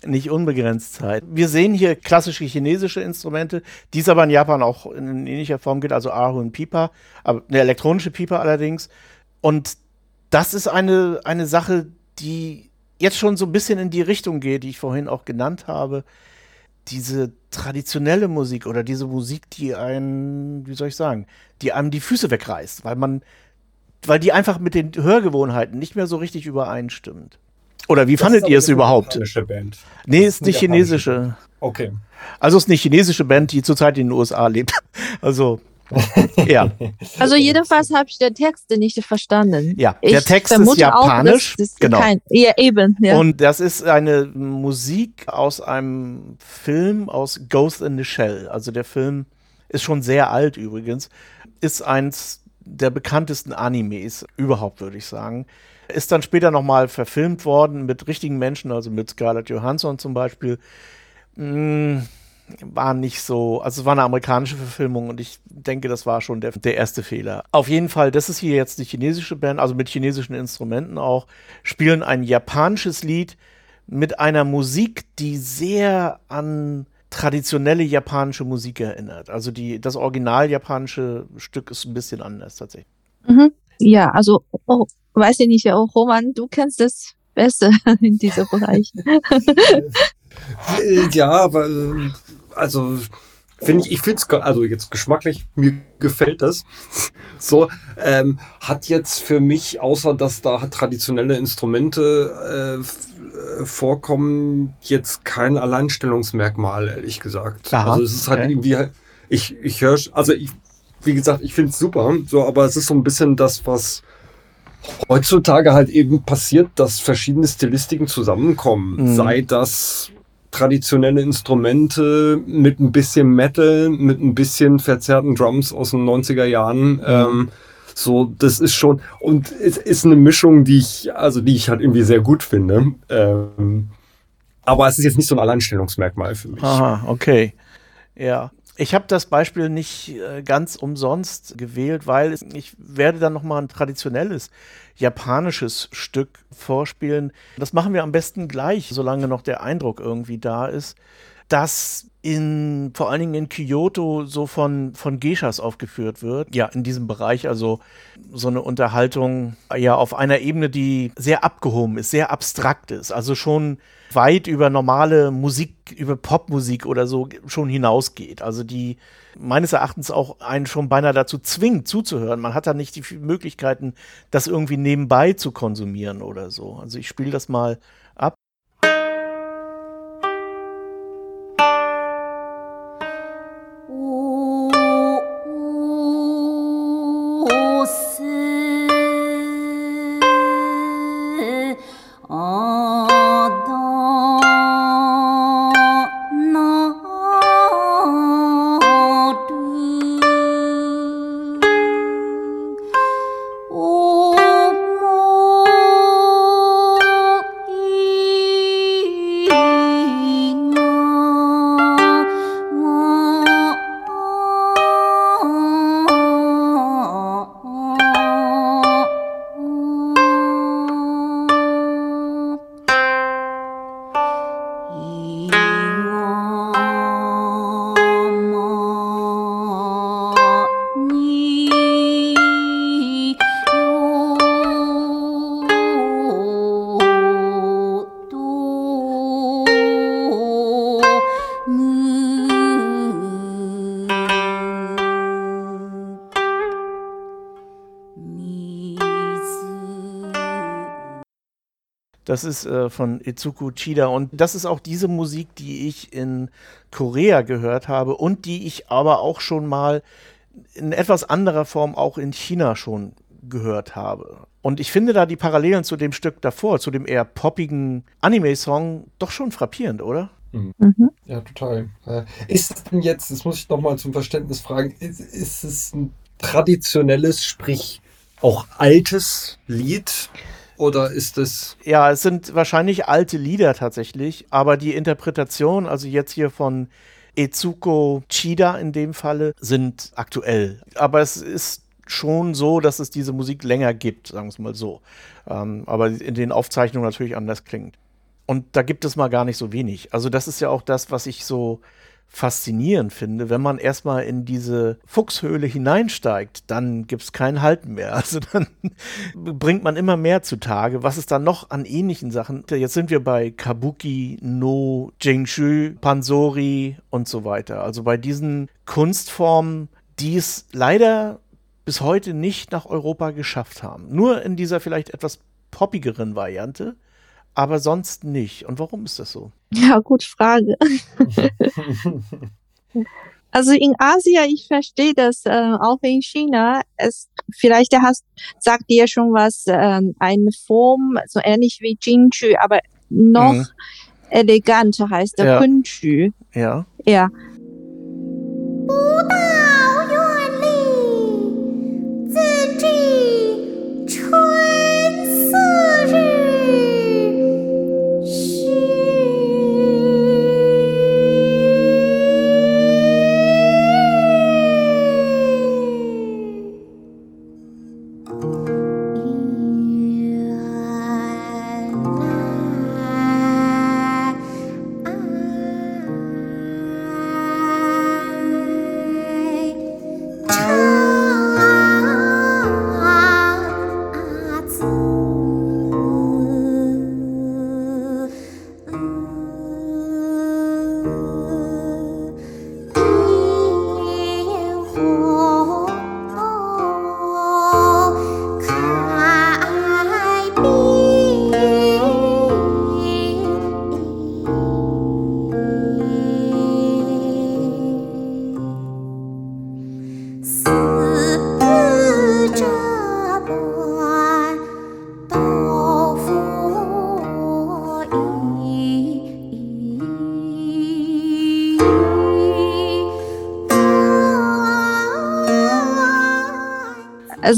nicht unbegrenzt Zeit. Wir sehen hier klassische chinesische Instrumente, die es aber in Japan auch in ähnlicher Form gibt, also Ahu und Pipa, aber eine elektronische Pipa allerdings. Und das ist eine, eine Sache, die jetzt schon so ein bisschen in die Richtung geht, die ich vorhin auch genannt habe. Diese traditionelle Musik oder diese Musik, die einen, wie soll ich sagen, die einem die Füße wegreißt, weil man, weil die einfach mit den Hörgewohnheiten nicht mehr so richtig übereinstimmt. Oder wie fandet ihr es überhaupt? Japanische Band. Nee, Das ist eine japanische chinesische. Band. Okay. Also ist eine chinesische Band, die zurzeit in den USA lebt. Also, ja. Also jedenfalls habe ich den Text nicht verstanden. Ja, der Ich Text ist auch, japanisch. dass das genau. Kein, ja, eben. Ja. Und das ist eine Musik aus einem Film aus Ghost in the Shell. Also der Film ist schon sehr alt übrigens. Ist eins der bekanntesten Animes überhaupt, würde ich sagen. Ist dann später nochmal verfilmt worden mit richtigen Menschen, also mit Scarlett Johansson zum Beispiel. Mm, war nicht so, also es war eine amerikanische Verfilmung und ich denke, das war schon der, der erste Fehler. Auf jeden Fall, das ist hier jetzt die chinesische Band, also mit chinesischen Instrumenten auch, spielen ein japanisches Lied mit einer Musik, die sehr an traditionelle japanische Musik erinnert. Also die, das original japanische Stück ist ein bisschen anders tatsächlich. Mhm. Ja, also, oh, weiß ich nicht, oh, Roman, du kennst das besser in diesem Bereich. Äh, Ja, aber äh, also finde ich, ich finde es also jetzt geschmacklich, mir gefällt das. So, ähm, hat jetzt für mich, außer dass da traditionelle Instrumente äh, äh, vorkommen, jetzt kein Alleinstellungsmerkmal, ehrlich gesagt. Aha, also es ist halt okay. irgendwie, ich, ich höre, also ich, wie gesagt, ich finde es super, so, aber es ist so ein bisschen das, was heutzutage halt eben passiert, dass verschiedene Stilistiken zusammenkommen. Mhm. Sei das traditionelle Instrumente mit ein bisschen Metal, mit ein bisschen verzerrten Drums aus den 90er Jahren. Ähm, so, das ist schon, und es ist eine Mischung, die ich, also die ich halt irgendwie sehr gut finde. Ähm, aber es ist jetzt nicht so ein Alleinstellungsmerkmal für mich. Aha, okay. Ja. Ich habe das Beispiel nicht äh, ganz umsonst gewählt, weil ich werde dann noch mal ein traditionelles japanisches Stück vorspielen. Das machen wir am besten gleich, solange noch der Eindruck irgendwie da ist, das in vor allen Dingen in Kyoto so von von Geishas aufgeführt wird. Ja, in diesem Bereich also so eine Unterhaltung ja auf einer Ebene, die sehr abgehoben ist, sehr abstrakt ist, also schon weit über normale Musik, über Popmusik oder so schon hinausgeht. Also die meines Erachtens auch einen schon beinahe dazu zwingt, zuzuhören. Man hat da nicht die Möglichkeiten, das irgendwie nebenbei zu konsumieren oder so. Also ich spiele das mal Das ist äh, von Itsuku Chida und das ist auch diese Musik, die ich in Korea gehört habe und die ich aber auch schon mal in etwas anderer Form auch in China schon gehört habe. Und ich finde da die Parallelen zu dem Stück davor, zu dem eher poppigen Anime-Song, doch schon frappierend, oder? Mhm. Ja, total. Äh, Ist es denn jetzt, das muss ich noch mal zum Verständnis fragen, ist, ist es ein traditionelles, sprich auch altes Lied oder ist es Ja, es sind wahrscheinlich alte Lieder tatsächlich, aber die Interpretation, also jetzt hier von Etsuko Chida in dem Falle, sind aktuell. Aber es ist schon so, dass es diese Musik länger gibt, sagen wir es mal so. Ähm, aber in den Aufzeichnungen natürlich anders klingt. Und da gibt es mal gar nicht so wenig. Also das ist ja auch das, was ich so faszinierend finde. Wenn man erstmal in diese Fuchshöhle hineinsteigt, dann gibt es kein Halten mehr. Also dann bringt man immer mehr zutage. Was ist da noch an ähnlichen Sachen? Jetzt sind wir bei Kabuki, No, Jingshu, Pansori und so weiter. Also bei diesen Kunstformen, die es leider bis heute nicht nach Europa geschafft haben. Nur in dieser vielleicht etwas poppigeren Variante, aber sonst nicht. Und warum ist das so? Ja, gute Frage. Also in Asien, ich verstehe das, äh, auch in China, es vielleicht hast, sagt dir schon was, ähm, eine Form, so ähnlich wie Jinju, aber noch Mhm. eleganter heißt der Ja. Kunju. Ja. Ja,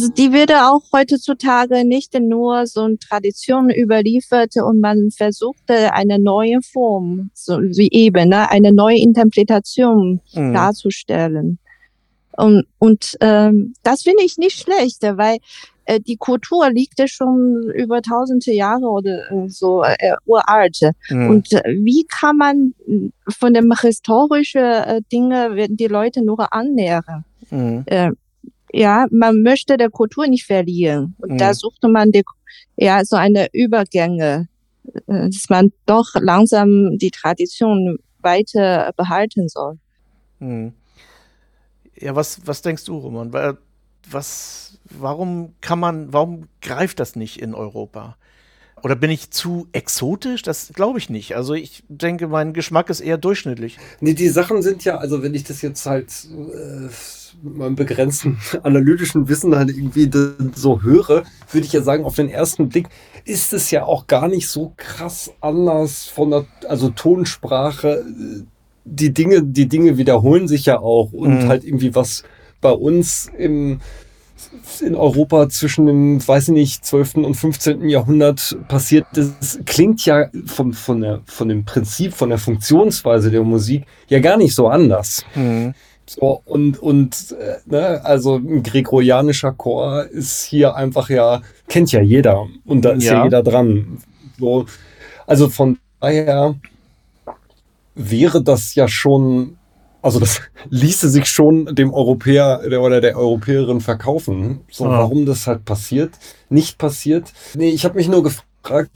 also die wird auch heutzutage nicht nur so eine Tradition überliefert und man versuchte eine neue Form, so wie eben, ne, eine neue Interpretation Mhm. darzustellen. Und, und ähm, das finde ich nicht schlecht, weil äh, die Kultur liegt ja schon über tausende Jahre oder äh, so äh, uralt. Mhm. Und äh, wie kann man von dem historischen äh, Dinge werden die Leute nur annähern? Mhm. Äh, ja, man möchte der Kultur nicht verlieren. Und Mhm. da suchte man die, ja so eine Übergänge, äh, dass man doch langsam die Tradition weiter behalten soll. Hm. Ja, was, was denkst du, Roman? Wa- Was, warum kann man, warum greift das nicht in Europa? Oder bin ich zu exotisch? Das glaube ich nicht. Also ich denke, mein Geschmack ist eher durchschnittlich. Nee, die Sachen sind ja, also wenn ich das jetzt halt äh, mit meinem begrenzten analytischen Wissen halt irgendwie so höre, würde ich ja sagen, auf den ersten Blick ist es ja auch gar nicht so krass anders von der, also Tonsprache. äh, Die Dinge, die Dinge wiederholen sich ja auch und Mhm. halt irgendwie was bei uns im in Europa zwischen dem, weiß ich nicht, 12. und 15. Jahrhundert passiert ist, klingt ja vom, von, der, von dem Prinzip, von der Funktionsweise der Musik ja gar nicht so anders. Hm. So, und, und äh, ne, also ein gregorianischer Chor ist hier einfach ja, kennt ja jeder und da ist ja, Ja. jeder dran. So, also von daher wäre das ja schon, also das ließe sich schon dem Europäer der- oder der Europäerin verkaufen. So, Ja. warum das halt passiert, nicht passiert. Nee, ich habe mich nur gefragt,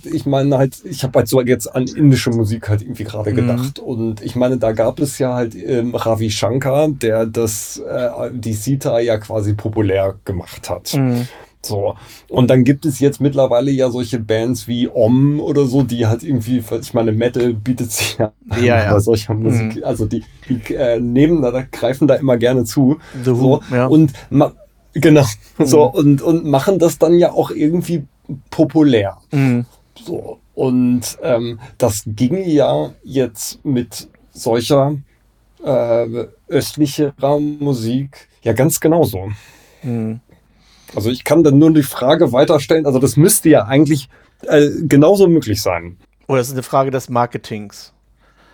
ich meine halt, ich habe halt so jetzt an indische Musik halt irgendwie gerade Mhm. gedacht. Und ich meine, da gab es ja halt ähm, Ravi Shankar, der das, äh, die Sita ja quasi populär gemacht hat. Hm. So. Und dann gibt es jetzt mittlerweile ja solche Bands wie Om oder so, die halt irgendwie, ich meine, Metal bietet sich ja, an Ja, ja. solcher Musik. Also die, die äh, nehmen da, da greifen da immer gerne zu. Who, So. ja. Und ma genau. So, Mhm. und, und machen das dann ja auch irgendwie populär. Hm. So. Und ähm, das ginge ja jetzt mit solcher äh, östlicherer Musik ja ganz genauso. Hm. Also ich kann dann nur die Frage weiterstellen, also das müsste ja eigentlich äh, genauso möglich sein. Oder es ist eine Frage des Marketings.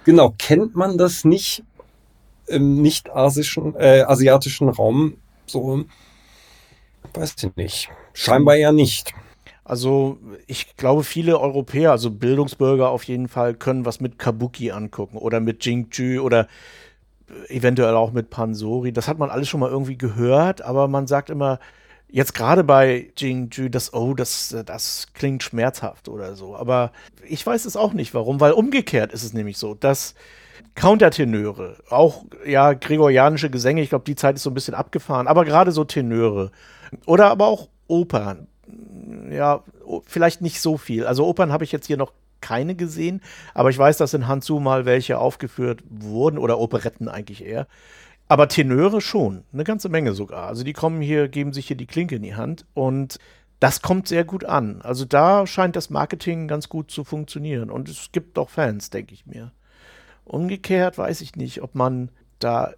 Genau, kennt man das nicht im nicht-asischen, äh, asiatischen Raum so? Weiß ich nicht. Scheinbar ja nicht. Also ich glaube, viele Europäer, also Bildungsbürger auf jeden Fall, können was mit Kabuki angucken oder mit Jingju oder eventuell auch mit Pansori. Das hat man alles schon mal irgendwie gehört, aber man sagt immer, jetzt gerade bei Jingju, das, oh, das, das klingt schmerzhaft oder so. Aber ich weiß es auch nicht, warum, weil umgekehrt ist es nämlich so, dass Countertenöre, auch ja, gregorianische Gesänge, ich glaube, die Zeit ist so ein bisschen abgefahren, aber gerade so Tenöre oder aber auch Opern, ja, vielleicht nicht so viel. Also Opern habe ich jetzt hier noch keine gesehen, aber ich weiß, dass in Hanzu mal welche aufgeführt wurden oder Operetten eigentlich eher. Aber Tenöre schon, eine ganze Menge sogar. Also die kommen hier, geben sich hier die Klinke in die Hand und das kommt sehr gut an. Also da scheint das Marketing ganz gut zu funktionieren und es gibt auch Fans, denke ich mir. Umgekehrt weiß ich nicht, ob man da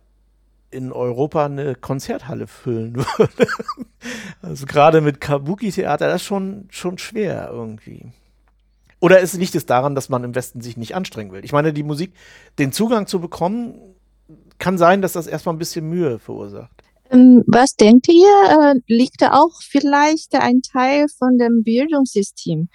in Europa eine Konzerthalle füllen würde. Also gerade mit Kabuki-Theater, das ist schon, schon schwer irgendwie. Oder ist, liegt es daran, dass man im Westen sich nicht anstrengen will? Ich meine, die Musik, den Zugang zu bekommen, kann sein, dass das erstmal ein bisschen Mühe verursacht. Ähm, Was denkt ihr, äh, liegt da auch vielleicht ein Teil von dem Bildungssystem?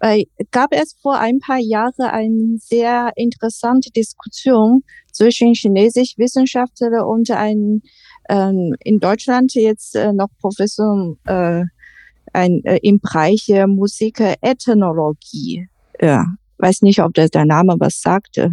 Weil gab es vor ein paar Jahren eine sehr interessante Diskussion zwischen Chinesisch-Wissenschaftler und ein ähm, in Deutschland jetzt äh, noch Professor äh, ein, äh, im Bereich äh, Musikethnologie. Ja, weiß nicht, ob das der Name was sagte.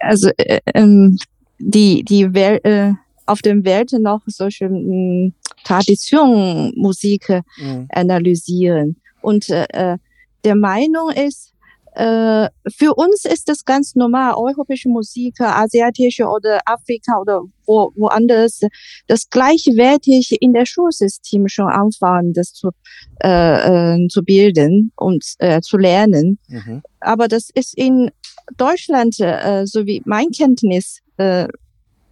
Also äh, ähm, die die Welt äh, auf dem Welt noch solche mh, Tradition Musik äh, Mhm. analysieren. Und äh, äh, der Meinung ist, äh, für uns ist das ganz normal, europäische Musik, asiatische oder Afrika oder wo, woanders, das gleichwertig in der Schulsystem schon anfangen, das zu, äh, äh, zu bilden und äh, zu lernen. Mhm. Aber das ist in Deutschland, äh, so wie mein Kenntnis, äh,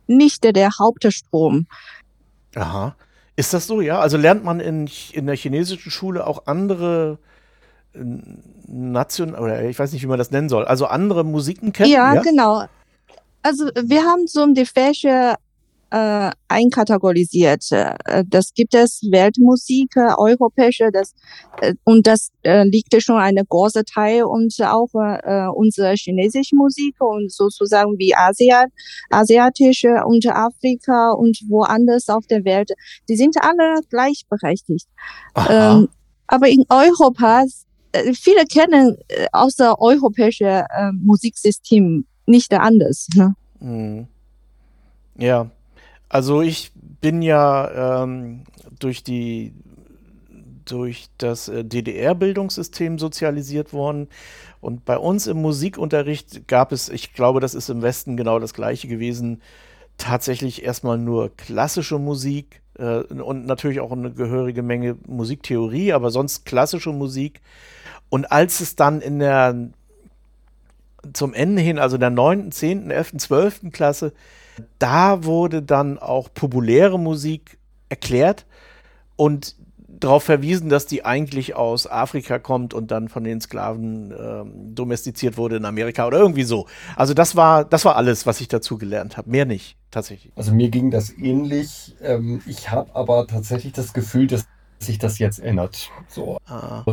nicht der, der Hauptstrom. Aha. Ist das so, ja? Also lernt man in, in der chinesischen Schule auch andere äh, Nation oder ich weiß nicht, wie man das nennen soll, also andere Musiken kennen? Ja, genau. Also wir haben so die Fächer äh, einkategorisiert. Äh, Das gibt es Weltmusik, äh, europäische, das äh, und das äh, liegt schon eine große Teil und auch äh, unsere chinesische Musik und sozusagen wie Asia, asiatische und Afrika und woanders auf der Welt. Die sind alle gleichberechtigt. Ähm, aber in Europa, viele kennen äh, außer europäische äh, Musiksystem nicht anders. Ne? Mhm. Ja, also ich bin ja ähm, durch die durch das äh, DDR-Bildungssystem sozialisiert worden und bei uns im Musikunterricht gab es, ich glaube, das ist im Westen genau das gleiche gewesen, tatsächlich erstmal nur klassische Musik äh, und natürlich auch eine gehörige Menge Musiktheorie, aber sonst klassische Musik. Und als es dann in der zum Ende hin, also der 9., 10., 11., 12. Klasse, da wurde dann auch populäre Musik erklärt und darauf verwiesen, dass die eigentlich aus Afrika kommt und dann von den Sklaven ähm, domestiziert wurde in Amerika oder irgendwie so. Also das war, das war alles, was ich dazu gelernt habe. Mehr nicht, tatsächlich. Also mir ging das ähnlich. Ähm, ich habe aber tatsächlich das Gefühl, dass sich das jetzt ändert. So, Ah,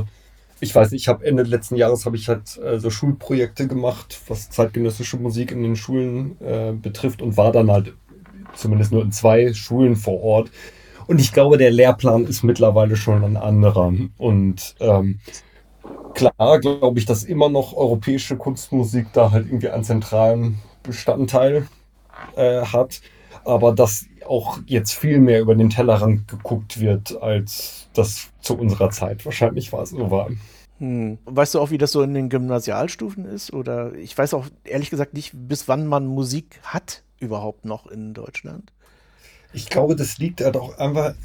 ich weiß nicht, ich habe Ende letzten Jahres habe ich halt äh, so Schulprojekte gemacht, was zeitgenössische Musik in den Schulen äh, betrifft und war dann halt zumindest nur in zwei Schulen vor Ort. Und ich glaube, der Lehrplan ist mittlerweile schon ein anderer. Und ähm, klar glaube ich, dass immer noch europäische Kunstmusik da halt irgendwie einen zentralen Bestandteil äh, hat, aber dass auch jetzt viel mehr über den Tellerrand geguckt wird, als das zu unserer Zeit wahrscheinlich war, so war. hm. Weißt du auch, wie das so in den Gymnasialstufen ist? Oder ich weiß auch ehrlich gesagt nicht, bis wann man Musik hat überhaupt noch in Deutschland. Ich glaube, das liegt halt auch einfach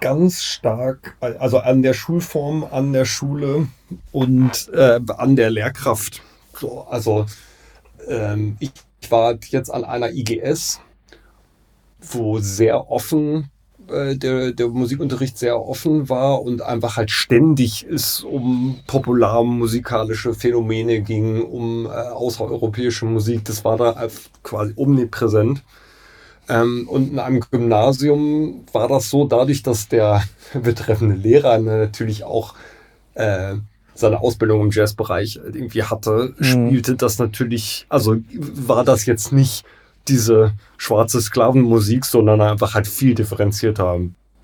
ganz stark, also an der Schulform, an der Schule und äh, an der Lehrkraft. So, also ähm, ich war jetzt an einer IGS, wo sehr offen äh, der, der Musikunterricht sehr offen war und einfach halt ständig es um popularmusikalische Phänomene ging, um äh, außereuropäische Musik. Das war da quasi omnipräsent. Ähm, und in einem Gymnasium war das so, dadurch, dass der betreffende Lehrer natürlich auch äh, seine Ausbildung im Jazzbereich irgendwie hatte, Mhm. spielte das natürlich, also war das jetzt nicht diese schwarze Sklavenmusik, sondern einfach halt viel differenzierter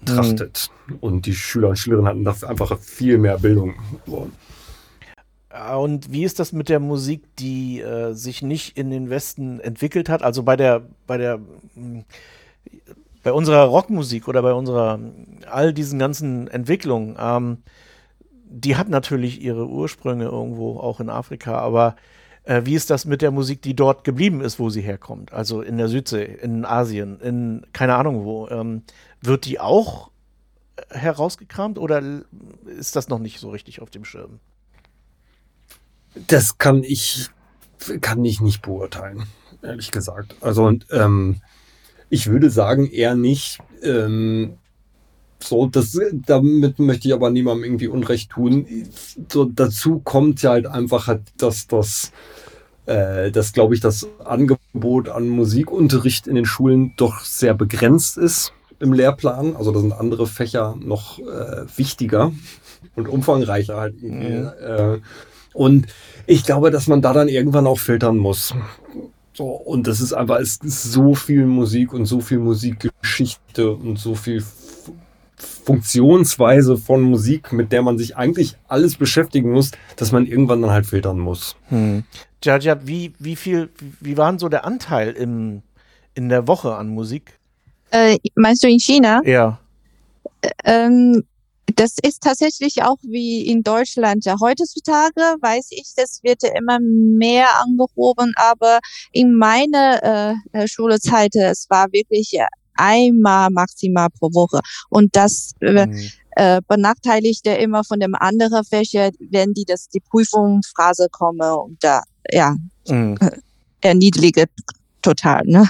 betrachtet. Und die Schüler und Schülerinnen hatten dafür einfach viel mehr Bildung. So. Ja, Und wie ist das mit der Musik, die äh, sich nicht in den Westen entwickelt hat? Also bei der, bei der, mh, bei unserer Rockmusik oder bei unserer, all diesen ganzen Entwicklungen, ähm, die hat natürlich ihre Ursprünge irgendwo auch in Afrika, aber äh, wie ist das mit der Musik, die dort geblieben ist, wo sie herkommt? Also in der Südsee, in Asien, in keine Ahnung wo. Ähm, wird die auch äh, herausgekramt oder ist das noch nicht so richtig auf dem Schirm? Das kann ich, kann ich nicht beurteilen, ehrlich gesagt. Also, und, ähm, ich würde sagen, eher nicht. Ähm, so, das, damit möchte ich aber niemandem irgendwie Unrecht tun. So, dazu kommt ja halt einfach, halt, dass das, äh, dass, glaube ich, das Angebot an Musikunterricht in den Schulen doch sehr begrenzt ist im Lehrplan. Also da sind andere Fächer noch äh, wichtiger und umfangreicher halt. Mhm. Äh, und ich glaube, dass man da dann irgendwann auch filtern muss. So, und das ist einfach, es ist so viel Musik und so viel Musikgeschichte und so viel Funktionsweise von Musik, mit der man sich eigentlich alles beschäftigen muss, dass man irgendwann dann halt filtern muss. Hm. Jajab, wie, wie viel, wie war denn so der Anteil im, in der Woche an Musik? Äh, meinst du in China? Ja. Ähm, das ist tatsächlich auch wie in Deutschland. Ja, Heutzutage weiß ich, das wird ja immer mehr angehoben, aber in meiner äh, äh, Schulzeit, es war wirklich äh, einmal maximal pro Woche. Und das äh, Hm. äh, benachteiligt ja immer von dem anderen Fächer, wenn die das die Prüfungsphase kommen und da ja Hm. erniedrigt total. Ne?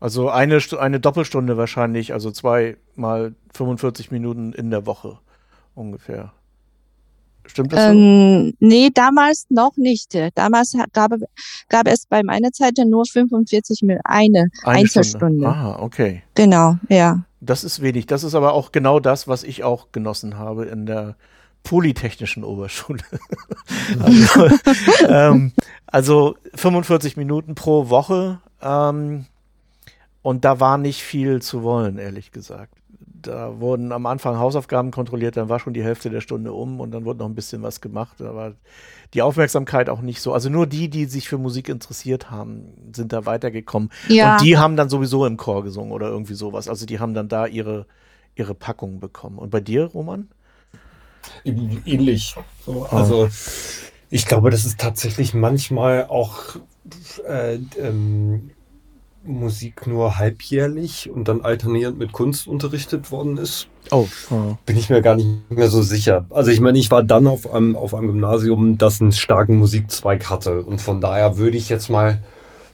Also eine, eine Doppelstunde wahrscheinlich, also zwei mal 45 Minuten in der Woche ungefähr. Stimmt das so? Ähm, nee, damals noch nicht. Damals gab, gab es bei meiner Zeit nur 45 Minuten, eine, Eine Einzelstunde. Ah, okay. Genau, ja. Das ist wenig. Das ist aber auch genau das, was ich auch genossen habe in der Polytechnischen Oberschule. also, ähm, also 45 Minuten pro Woche. Ähm, und da war nicht viel zu wollen, ehrlich gesagt. Da wurden am Anfang Hausaufgaben kontrolliert, dann war schon die Hälfte der Stunde um und dann wurde noch ein bisschen was gemacht. Da war die Aufmerksamkeit auch nicht so. Also nur die, die sich für Musik interessiert haben, sind da weitergekommen. Ja, Und die haben dann sowieso im Chor gesungen oder irgendwie sowas. Also die haben dann da ihre, ihre Packung bekommen. Und bei dir, Roman? Ähnlich. So, also ich glaube, dass es tatsächlich manchmal auch äh, ähm, Musik nur halbjährlich und dann alternierend mit Kunst unterrichtet worden ist. Oh. Bin ich mir gar nicht mehr so sicher. Also ich meine, ich war dann auf einem, auf einem Gymnasium, das einen starken Musikzweig hatte. Und von daher würde ich jetzt mal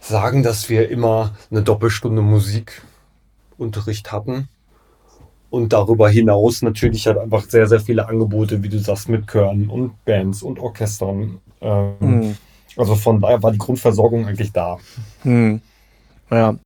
sagen, dass wir immer eine Doppelstunde Musikunterricht hatten. Und darüber hinaus natürlich halt einfach sehr, sehr viele Angebote, wie du sagst, mit Chören und Bands und Orchestern. Ähm, Hm. Also von daher war die Grundversorgung eigentlich da. Hm. Ja.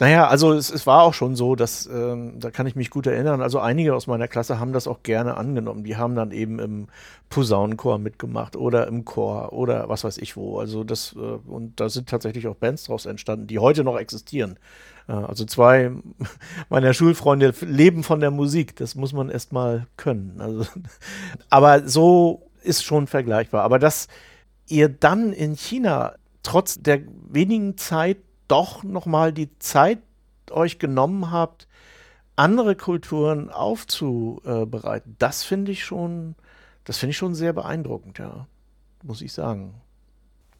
Naja, also es, es war auch schon so, dass, ähm, da kann ich mich gut erinnern, also einige aus meiner Klasse haben das auch gerne angenommen. Die haben dann eben im Posaunenchor mitgemacht oder im Chor oder was weiß ich wo. Also das, äh, und da sind tatsächlich auch Bands draus entstanden, die heute noch existieren. Äh, also zwei meiner Schulfreunde leben von der Musik. Das muss man erst mal können. Also, aber so ist schon vergleichbar. Aber dass ihr dann in China trotz der wenigen Zeit doch noch mal die Zeit euch genommen habt, andere Kulturen aufzubereiten, das finde ich schon, das finde ich schon sehr beeindruckend, ja, muss ich sagen.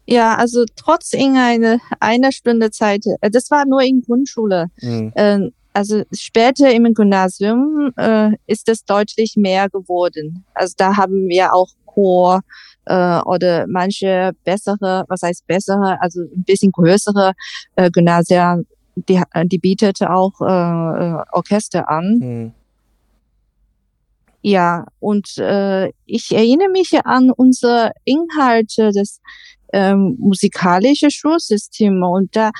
ja, also trotz irgendeiner einer Stunde Zeit, äh, das war nur in Grundschule. Mhm. Ähm, also später im Gymnasium äh, ist es deutlich mehr geworden. Also da haben wir auch Chor äh, oder manche bessere, was heißt bessere, also ein bisschen größere äh, Gymnasien, die, die bietete auch äh, äh, Orchester an. Mhm. Ja, und äh, ich erinnere mich an unsere Inhalte des ähm, musikalischen Schulsystems und da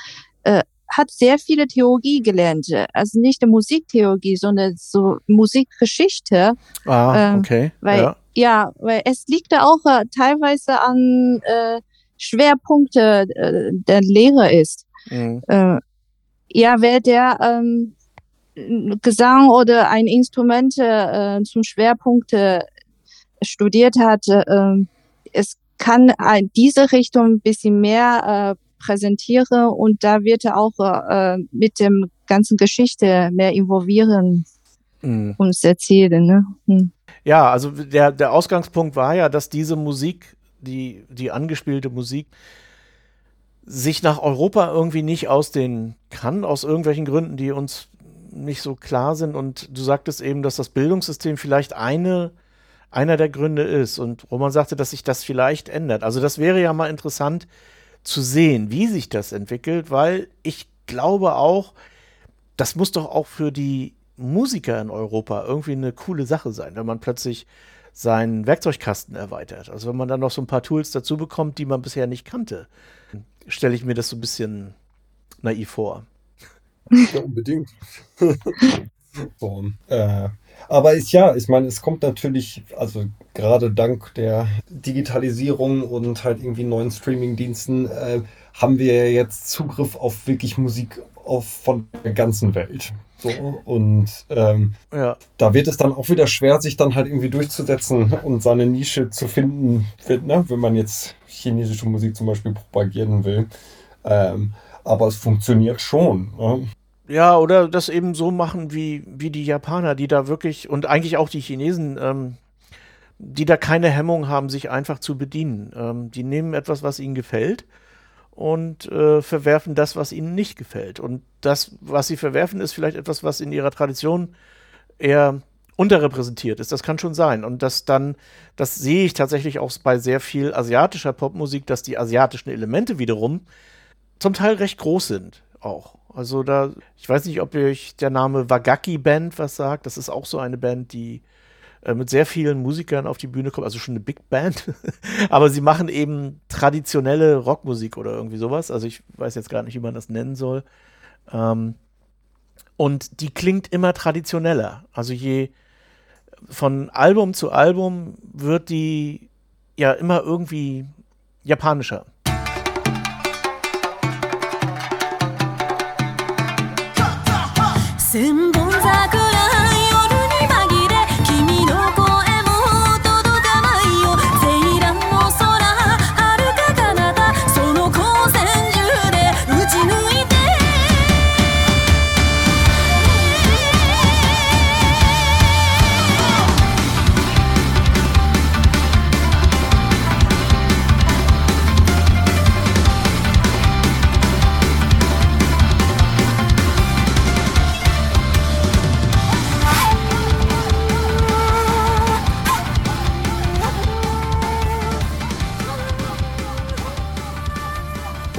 äh, hat sehr viele Theologie gelernt. Also nicht Musiktheologie, sondern so Musikgeschichte. Ah, Ähm, okay. Weil, ja. Ja. weil es liegt da auch äh, teilweise an äh, Schwerpunkte äh, der Lehre ist. Mhm. Äh, ja, wer der ähm, Gesang oder ein Instrument äh, zum Schwerpunkt äh, studiert hat, äh, es kann ein, diese Richtung ein bisschen mehr äh, präsentieren und da wird er auch äh, mit dem ganzen Geschichte mehr involvieren Mhm. und erzählen. Ne? Hm. Ja, also der, der Ausgangspunkt war ja, dass diese Musik, die, die angespielte Musik, sich nach Europa irgendwie nicht ausdehnen kann, aus irgendwelchen Gründen, die uns nicht so klar sind. Und du sagtest eben, dass das Bildungssystem vielleicht eine, einer der Gründe ist. Und Roman sagte, dass sich das vielleicht ändert. Also das wäre ja mal interessant zu sehen, wie sich das entwickelt, weil ich glaube auch, das muss doch auch für die Musiker in Europa irgendwie eine coole Sache sein, wenn man plötzlich seinen Werkzeugkasten erweitert. Also wenn man dann noch so ein paar Tools dazu bekommt, die man bisher nicht kannte, stelle ich mir das so ein bisschen naiv vor. Ja, unbedingt. so, äh, aber ist ja, ich meine, es kommt natürlich, also gerade dank der Digitalisierung und halt irgendwie neuen Streaming-Diensten, äh, haben wir jetzt Zugriff auf wirklich Musik auf, von der ganzen Welt. So, und ähm, Ja, da wird es dann auch wieder schwer, sich dann halt irgendwie durchzusetzen und seine Nische zu finden, wenn, ne, wenn man jetzt chinesische Musik zum Beispiel propagieren will. Ähm, aber es funktioniert schon. Ne? Ja, oder das eben so machen wie, wie die Japaner, die da wirklich, und eigentlich auch die Chinesen, ähm, die da keine Hemmung haben, sich einfach zu bedienen. Ähm, die nehmen etwas, was ihnen gefällt und äh, verwerfen das, was ihnen nicht gefällt. Und das, was sie verwerfen, ist vielleicht etwas, was in ihrer Tradition eher unterrepräsentiert ist. Das kann schon sein. Und das dann, das sehe ich tatsächlich auch bei sehr viel asiatischer Popmusik, dass die asiatischen Elemente wiederum zum Teil recht groß sind auch. Also da, ich weiß nicht, ob euch der Name Wagaki Band was sagt. Das ist auch so eine Band, die äh, mit sehr vielen Musikern auf die Bühne kommt, also schon eine Big Band. Aber sie machen eben traditionelle Rockmusik oder irgendwie sowas. Also ich weiß jetzt gar nicht, wie man das nennen soll. Ähm, und die klingt immer traditioneller. Also je von Album zu Album wird die ja immer irgendwie japanischer. 千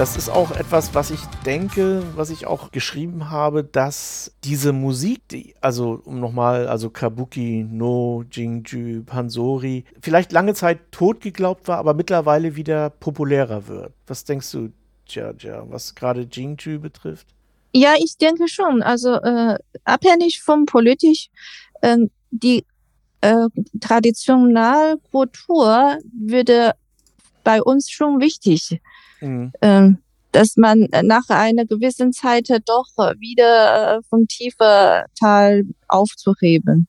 Das ist auch etwas, was ich denke, was ich auch geschrieben habe, dass diese Musik, die, also um nochmal, also Kabuki, No, Jingju, Pansori, vielleicht lange Zeit tot geglaubt war, aber mittlerweile wieder populärer wird. Was denkst du, Jaja, was gerade Jingju betrifft? Ja, ich denke schon. Also äh, abhängig vom politisch, äh, die äh, Traditionalkultur würde bei uns schon wichtig, Mhm. ähm, dass man nach einer gewissen Zeit doch wieder äh, vom tiefen Tal aufzuheben.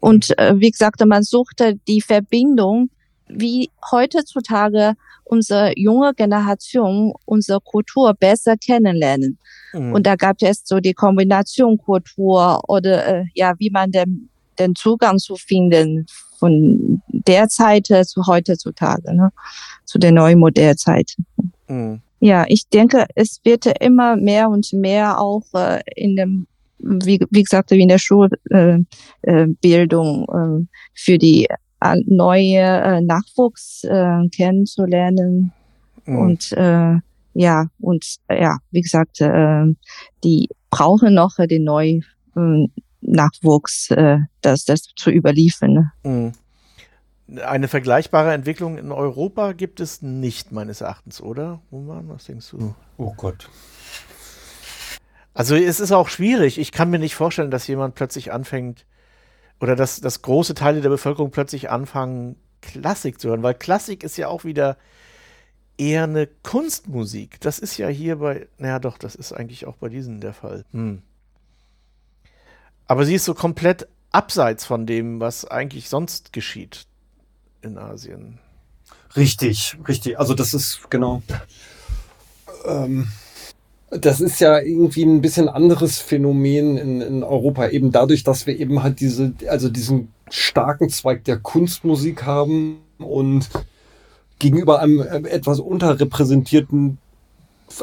Und äh, wie gesagt, man suchte die Verbindung, wie heutzutage unsere junge Generation unsere Kultur besser kennenlernen. Mhm. Und da gab es so die Kombination Kultur oder äh, ja, wie man den, den Zugang zu finden von der Zeit äh, zu heutzutage, ne? zu der neuen modernen Zeit. Mhm. Ja, ich denke, es wird immer mehr und mehr auch äh, in dem, wie, wie gesagt, wie in der Schulbildung äh, Bildung, äh, für die äh, neue äh, Nachwuchs äh, kennenzulernen. Mhm. Und äh, ja, und äh, ja, wie gesagt, äh, die brauchen noch äh, den neuen äh, Nachwuchs, äh, das, das zu überliefern. Ne? Mhm. Eine vergleichbare Entwicklung in Europa gibt es nicht, meines Erachtens, oder? Roman, was denkst du? Oh Gott. Also es ist auch schwierig. Ich kann mir nicht vorstellen, dass jemand plötzlich anfängt oder dass, dass große Teile der Bevölkerung plötzlich anfangen, Klassik zu hören, weil Klassik ist ja auch wieder eher eine Kunstmusik. Das ist ja hier bei, naja doch, das ist eigentlich auch bei diesen der Fall. Hm. Aber sie ist so komplett abseits von dem, was eigentlich sonst geschieht in Asien. Richtig, richtig. Also das ist genau. Ähm, das ist ja irgendwie ein bisschen anderes Phänomen in, in Europa, eben dadurch, dass wir eben halt diese, also diesen starken Zweig der Kunstmusik haben und gegenüber einem etwas unterrepräsentierten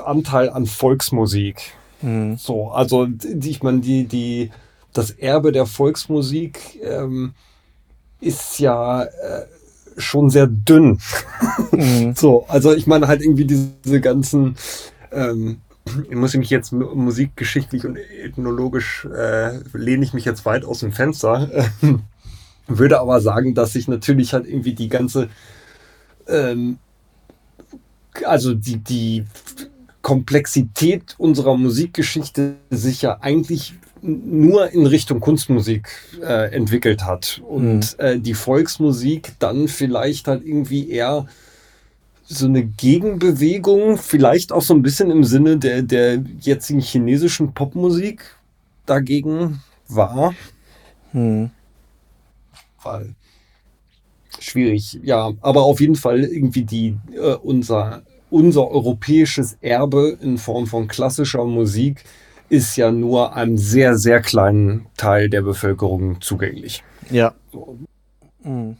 Anteil an Volksmusik. Hm. So, also ich meine, die, die, das Erbe der Volksmusik ähm, ist ja äh, schon sehr dünn. Hm. So, also ich meine halt irgendwie diese ganzen, ähm, ich muss mich jetzt mu- musikgeschichtlich und ethnologisch äh, lehne ich mich jetzt weit aus dem Fenster, ähm, würde aber sagen, dass sich natürlich halt irgendwie die ganze, ähm, also die, die Komplexität unserer Musikgeschichte sich ja eigentlich nur in Richtung Kunstmusik äh, entwickelt hat und äh, die Volksmusik dann vielleicht halt irgendwie eher so eine Gegenbewegung, vielleicht auch so ein bisschen im Sinne der, der jetzigen chinesischen Popmusik dagegen war. Hm. Weil schwierig, ja, aber auf jeden Fall irgendwie die äh, unser unser europäisches Erbe in Form von klassischer Musik ist ja nur einem sehr sehr kleinen Teil der Bevölkerung zugänglich. Ja. Hm.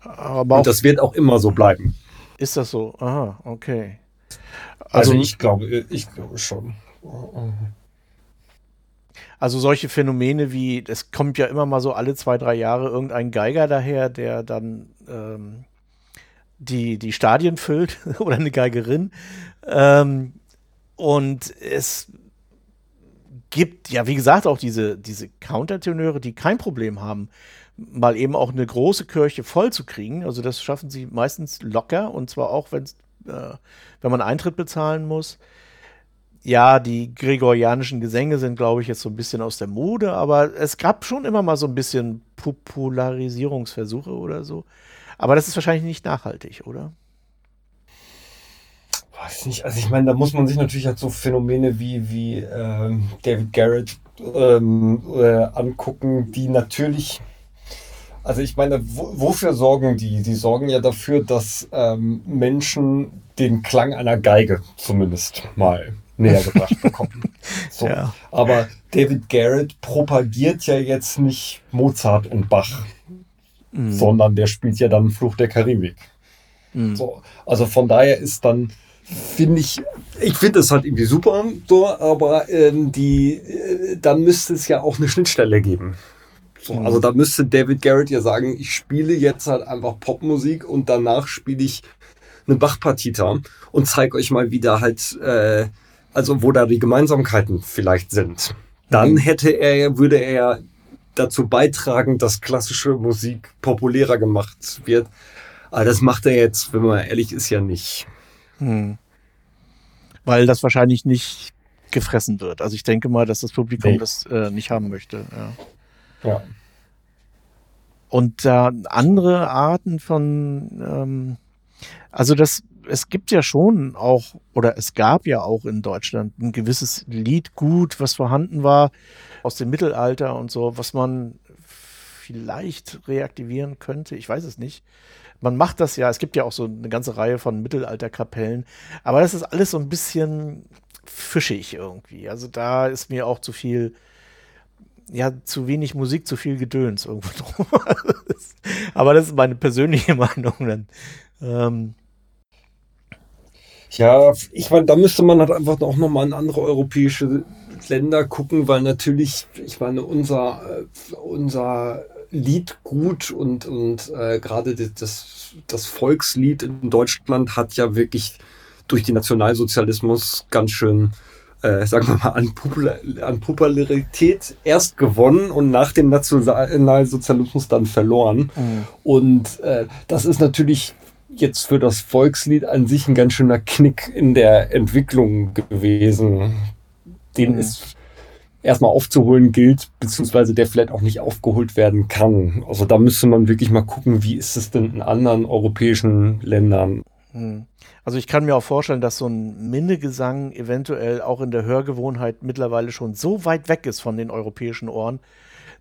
Aber Und das wird auch immer so bleiben. ist das so? Aha, okay. Also, Also, ich glaube, ich glaube schon. also solche Phänomene wie, es kommt ja immer mal so alle zwei, drei Jahre irgendein Geiger daher, der dann ähm, die, die Stadien füllt oder eine Geigerin. Ähm, und es gibt ja, wie gesagt, auch diese, diese Countertenöre, die kein Problem haben, mal eben auch eine große Kirche voll zu kriegen. Also das schaffen sie meistens locker und zwar auch, wenn's, äh, wenn man Eintritt bezahlen muss. Ja, die gregorianischen Gesänge sind, glaube ich, jetzt so ein bisschen aus der Mode, aber es gab schon immer mal so ein bisschen Popularisierungsversuche oder so. Aber das ist wahrscheinlich nicht nachhaltig, oder? Weiß nicht, also ich meine, da muss man sich natürlich halt so Phänomene wie, wie ähm, David Garrett ähm, äh, angucken, die natürlich, also ich meine, wo, wofür sorgen die? Die sorgen ja dafür, dass ähm, Menschen den Klang einer Geige zumindest mal näher gebracht bekommen. So. Ja. Aber David Garrett propagiert ja jetzt nicht Mozart und Bach, Mhm. sondern der spielt ja dann Fluch der Karibik. Mhm. So, also von daher ist dann, finde ich, ich finde es halt irgendwie super, so, aber ähm, die, äh, dann müsste es ja auch eine Schnittstelle geben. So, Mhm. Also da müsste David Garrett ja sagen, ich spiele jetzt halt einfach Popmusik und danach spiele ich eine Bach-Partita und zeige euch mal wieder halt, äh, also wo da die Gemeinsamkeiten vielleicht sind. Dann Mhm. hätte er, würde er ja dazu beitragen, dass klassische Musik populärer gemacht wird. Aber das macht er jetzt, wenn man ehrlich ist, ja nicht. Hm. Weil das wahrscheinlich nicht gefressen wird. Also ich denke mal, dass das Publikum Nee. das äh, nicht haben möchte. Ja. Ja. Und da andere Arten von, ähm, also das, es gibt ja schon auch, oder es gab ja auch in Deutschland ein gewisses Liedgut, was vorhanden war aus dem Mittelalter und so, was man vielleicht reaktivieren könnte. Ich weiß es nicht. Man macht das ja, es gibt ja auch so eine ganze Reihe von Mittelalterkapellen, aber das ist alles so ein bisschen fischig irgendwie. Also da ist mir auch zu viel, ja, zu wenig Musik, zu viel Gedöns irgendwo drum. aber das ist meine persönliche Meinung dann. Ähm, Ja, ich meine, da müsste man halt einfach auch nochmal in andere europäische Länder gucken, weil natürlich, ich meine, unser, äh, unser Liedgut und, und äh, gerade das, das Volkslied in Deutschland hat ja wirklich durch den Nationalsozialismus ganz schön, äh, sagen wir mal, an, Popula an Popularität erst gewonnen und nach dem Nationalsozialismus dann verloren. Und äh, das ist natürlich jetzt für das Volkslied an sich ein ganz schöner Knick in der Entwicklung gewesen. den Mhm. es erstmal aufzuholen gilt, beziehungsweise der vielleicht auch nicht aufgeholt werden kann. Also da müsste man wirklich mal gucken, wie ist es denn in anderen europäischen Ländern. Hm. Also ich kann mir auch vorstellen, dass so ein Minnegesang eventuell auch in der Hörgewohnheit mittlerweile schon so weit weg ist von den europäischen Ohren,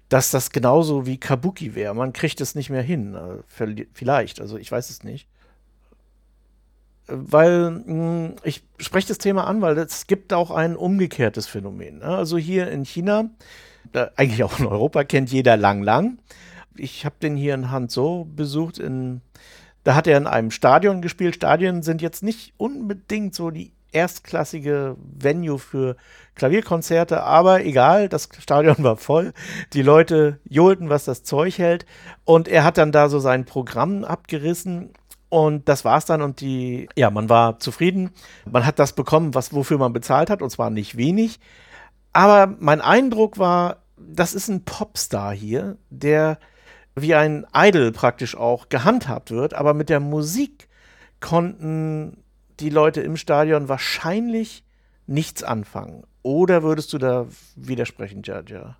dass das genauso wie Kabuki wäre. Man kriegt es nicht mehr hin. Äh, Vielleicht, also ich weiß es nicht. Weil mh, ich spreche das Thema an, weil es gibt auch ein umgekehrtes Phänomen. Ne? Also hier in China, da, eigentlich auch in Europa, kennt jeder Lang Lang. Ich habe den hier in Hanzhou besucht. In, da hat er in einem Stadion gespielt. Stadien sind jetzt nicht unbedingt so die erstklassige Venue für Klavierkonzerte, aber egal, das Stadion war voll. Die Leute johlten, was das Zeug hält. Und er hat dann da so sein Programm abgerissen und das war's dann und die, ja, man war zufrieden. Man hat das bekommen, was, wofür man bezahlt hat und zwar nicht wenig. Aber mein Eindruck war, das ist ein Popstar hier, der wie ein Idol praktisch auch gehandhabt wird, aber mit der Musik konnten die Leute im Stadion wahrscheinlich nichts anfangen. Oder würdest du da widersprechen, Jaja?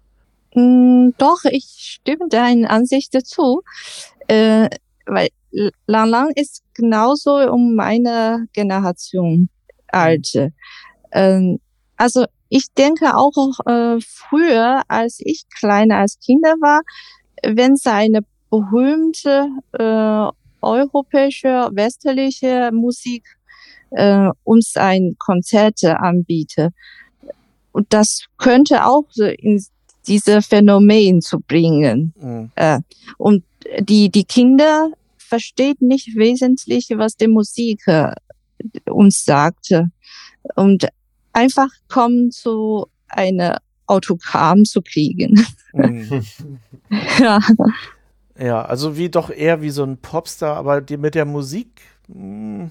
Mm, Doch, ich stimme deiner Ansicht dazu, äh, weil Lang Lang ist genauso um meine Generation alt. Ähm, also ich denke auch äh, früher, als ich kleiner als Kinder war, wenn es eine berühmte äh, europäische, westliche Musik äh, uns ein Konzert anbietet. Und das könnte auch so in diese Phänomen zu bringen. Mhm. Äh, und die, die Kinder versteht nicht wesentlich, was die Musik äh, uns sagte. Und einfach kommen zu einer Autogramm zu kriegen. Mhm. ja. Ja, also wie doch eher wie so ein Popstar, aber die mit der Musik. mh,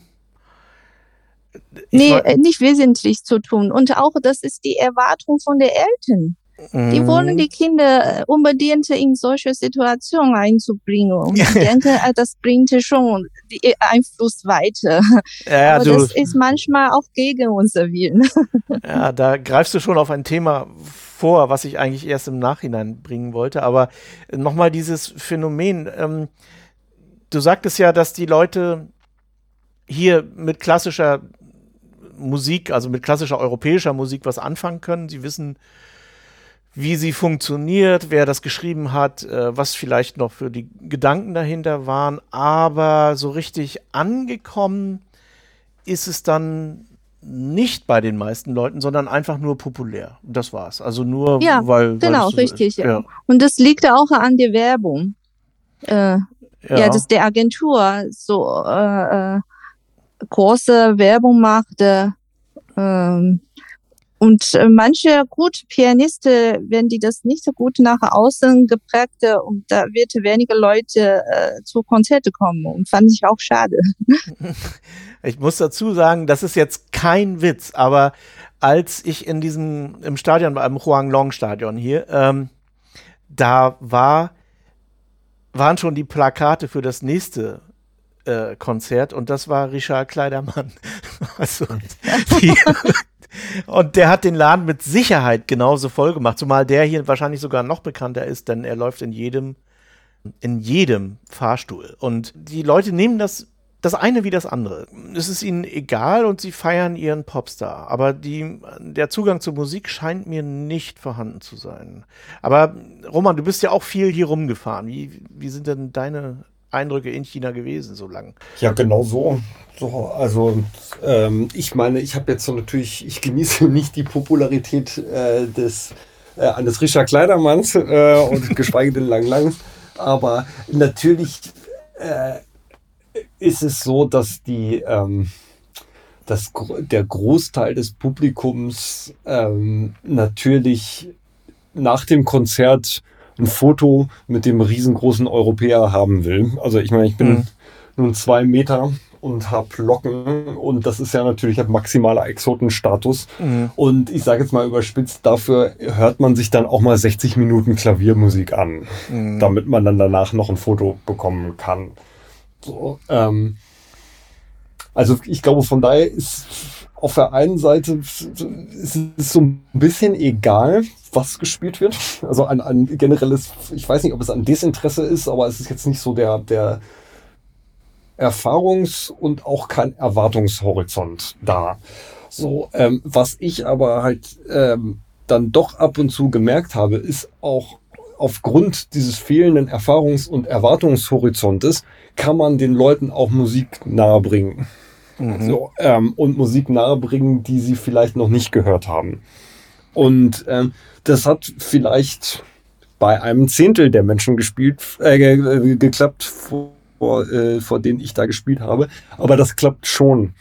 ich Nee, äh, nicht wesentlich zu tun. Und auch das ist die Erwartung von den Eltern. Die Mhm. wollen die Kinder äh, unbedingt in solche Situationen einzubringen. Und ich denke, äh, das bringt schon die äh, Einfluss weiter. Ja, ja, Aber du, das ist manchmal auch gegen unser Willen. ja, da greifst du schon auf ein Thema vor, was ich eigentlich erst im Nachhinein bringen wollte. Aber nochmal dieses Phänomen. Ähm, du sagtest ja, dass die Leute hier mit klassischer Musik, also mit klassischer europäischer Musik was anfangen können. Sie wissen, wie sie funktioniert, wer das geschrieben hat, äh, was vielleicht noch für die Gedanken dahinter waren. Aber so richtig angekommen ist es dann nicht bei den meisten Leuten, sondern einfach nur populär. Das war's. Also nur, Ja, weil. genau, so richtig, ja. Und das liegt auch an der Werbung. Äh, Ja, ja. dass der Agentur so äh, äh, große Werbung macht. Äh, und äh, manche gute Pianisten, wenn die das nicht so gut nach außen geprägt, äh, und da wird weniger Leute äh, zu Konzerte kommen und fand ich auch schade. Ich muss dazu sagen, das ist jetzt kein Witz, aber als ich in diesem, im Stadion war, im Huanglong Stadion hier, ähm, da war, waren schon die Plakate für das nächste äh, Konzert und das war Richard Kleidermann. also, die, und der hat den Laden mit Sicherheit genauso voll gemacht, zumal der hier wahrscheinlich sogar noch bekannter ist, denn er läuft in jedem, in jedem Fahrstuhl. Und die Leute nehmen das das eine wie das andere. Es ist ihnen egal und sie feiern ihren Popstar. Aber die, der Zugang zur Musik scheint mir nicht vorhanden zu sein. Aber Roman, du bist ja auch viel hier rumgefahren. Wie, wie sind denn deine Eindrücke in China gewesen so lang? Ja, genau so. so also ähm, ich meine, ich habe jetzt so natürlich, ich genieße nicht die Popularität äh, des äh, eines Richard Kleidermanns äh, und geschweige denn Lang Lang. Aber natürlich äh, ist es so, dass die ähm, dass der Großteil des Publikums ähm, natürlich nach dem Konzert ein Foto mit dem riesengroßen Europäer haben will. Also ich meine, ich bin Mhm. nun zwei Meter und habe Locken und das ist ja natürlich ein maximaler Exotenstatus. Mhm. Und ich sage jetzt mal überspitzt, dafür hört man sich dann auch mal 60 Minuten Klaviermusik an, Mhm. damit man dann danach noch ein Foto bekommen kann. So, ähm, also ich glaube, von daher ist auf der einen Seite ist es so ein bisschen egal, was gespielt wird. Also ein, ein generelles, ich weiß nicht, ob es ein Desinteresse ist, aber es ist jetzt nicht so der, der Erfahrungs- und auch kein Erwartungshorizont da. So, ähm, was ich aber halt ähm, dann doch ab und zu gemerkt habe, ist auch aufgrund dieses fehlenden Erfahrungs- und Erwartungshorizontes kann man den Leuten auch Musik nahebringen. So, ähm, und Musik nahebringen, die sie vielleicht noch nicht gehört haben. Und ähm, das hat vielleicht bei einem Zehntel der Menschen gespielt, äh, äh, geklappt, vor, äh, vor denen ich da gespielt habe. Aber das klappt schon.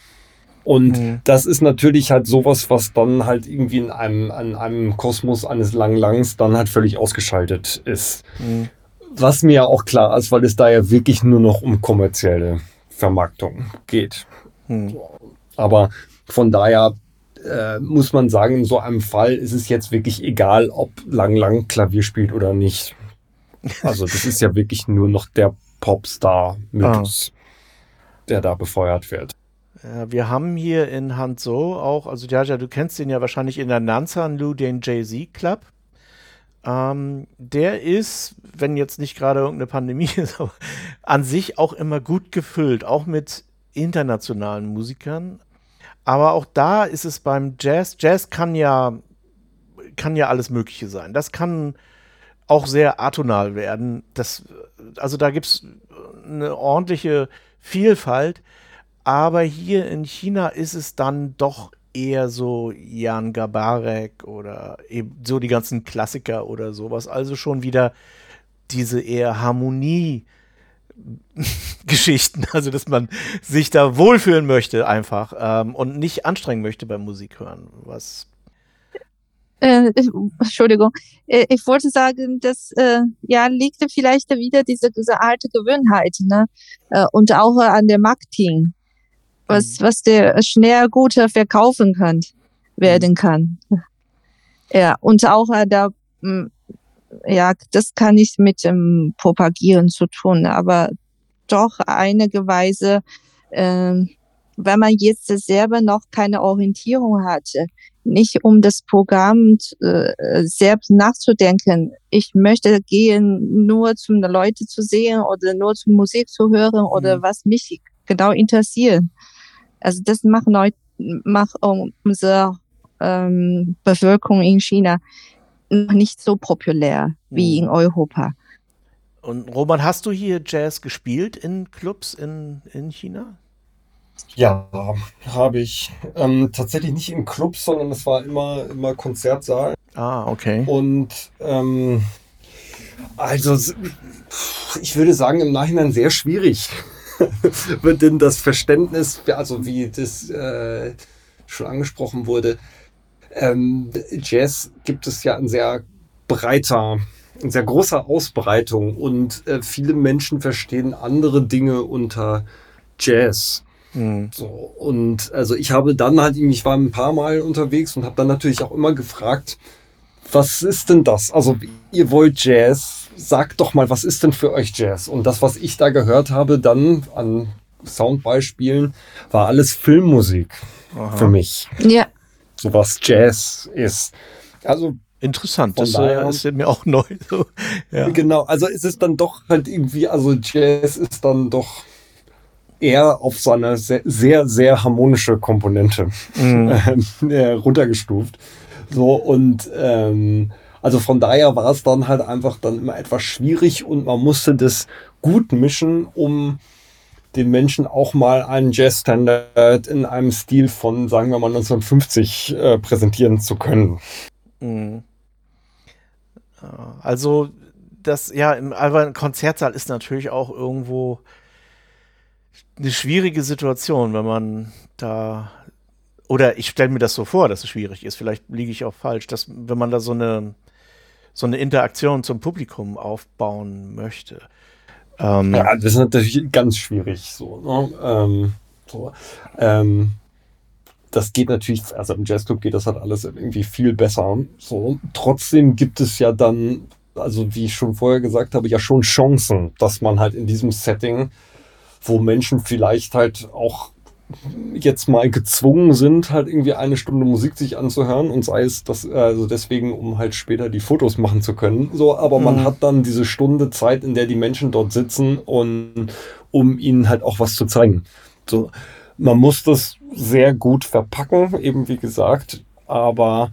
Und Mhm. das ist natürlich halt sowas, was dann halt irgendwie in einem, an einem Kosmos eines Lang Langs dann halt völlig ausgeschaltet ist. Mhm. Was mir ja auch klar ist, weil es da ja wirklich nur noch um kommerzielle Vermarktung geht. Mhm. Aber von daher äh, muss man sagen, in so einem Fall ist es jetzt wirklich egal, ob Lang Lang Klavier spielt oder nicht. Also das ist ja wirklich nur noch der Popstar-Mythos, der da befeuert wird. Wir haben hier in Hanzhou auch, also Jaja, du kennst den ja wahrscheinlich in der Nansanlu, den Jay-Z Club. Ähm, der ist, wenn jetzt nicht gerade irgendeine Pandemie ist, aber an sich auch immer gut gefüllt, auch mit internationalen Musikern. Aber auch da ist es beim Jazz, Jazz kann ja, kann ja alles Mögliche sein. Das kann auch sehr atonal werden. Das, also da gibt es eine ordentliche Vielfalt. Aber hier in China ist es dann doch eher so Jan Gabarek oder eben so die ganzen Klassiker oder sowas. Also schon wieder diese eher Harmonie. Geschichten, also dass man sich da wohlfühlen möchte einfach ähm, und nicht anstrengen möchte beim Musik hören, was Äh, ich- Entschuldigung, Äh, ich wollte sagen, das äh, ja liegt vielleicht wieder diese, diese alte Gewohnheit, ne? Äh, und auch an der Marketing, was, was der schnell gut verkaufen kann, werden kann. Ja, und auch äh, da, mh, ja, das kann nicht mit dem Propagieren zu tun, aber doch einige Weise, ähm, wenn man jetzt selber noch keine Orientierung hat, nicht um das Programm äh, selbst nachzudenken. Ich möchte gehen, nur zum Leute zu sehen oder nur zum Musik zu hören oder Mhm. was mich genau interessiert. Also das macht, Neu macht unsere ähm, Bevölkerung in China noch nicht so populär wie Mhm. in Europa. Und Roman, hast du hier Jazz gespielt in Clubs in, in China? Ja, habe ich. Ähm, tatsächlich nicht in Clubs, sondern es war immer, immer Konzertsaal. Ah, okay. Und ähm, also ich würde sagen, im Nachhinein sehr schwierig. Wird denn das Verständnis, also wie das äh, schon angesprochen wurde, ähm, Jazz gibt es ja in sehr breiter, in sehr großer Ausbreitung und äh, viele Menschen verstehen andere Dinge unter Jazz. Hm. So, und also ich habe dann halt, ich war ein paar Mal unterwegs und habe dann natürlich auch immer gefragt, was ist denn das? Also ihr wollt Jazz, sagt doch mal, was ist denn für euch Jazz? Und das, was ich da gehört habe, dann an Soundbeispielen, war alles Filmmusik Aha. für mich, Ja, so was Jazz ist. Also Interessant, Von das daher- äh, ist mir auch neu. So. Ja. Genau, also es ist dann doch halt irgendwie, also Jazz ist dann doch eher auf seine sehr, sehr, sehr harmonische Komponente Mhm. ähm, äh, runtergestuft. So und ähm, also von daher war es dann halt einfach dann immer etwas schwierig und man musste das gut mischen, um den Menschen auch mal einen Jazzstandard in einem Stil von, sagen wir mal, 1950 äh, präsentieren zu können. Mhm. Also, das, ja, im, ein Konzertsaal ist natürlich auch irgendwo eine schwierige Situation, wenn man da, oder ich stelle mir das so vor, dass es schwierig ist, vielleicht liege ich auch falsch, dass, wenn man da so eine, so eine Interaktion zum Publikum aufbauen möchte. Ähm, Ja, das ist natürlich ganz schwierig so. Ne? Ähm, so. Ähm, das geht natürlich, also im Jazzclub geht das halt alles irgendwie viel besser. So. Trotzdem gibt es ja dann, also wie ich schon vorher gesagt habe, ja schon Chancen, dass man halt in diesem Setting, wo Menschen vielleicht halt auch jetzt mal gezwungen sind, halt irgendwie eine Stunde Musik sich anzuhören und sei es das, also deswegen, um halt später die Fotos machen zu können. So, aber man Mhm. hat dann diese Stunde Zeit, in der die Menschen dort sitzen und um ihnen halt auch was zu zeigen. So, man muss das sehr gut verpacken, eben wie gesagt, aber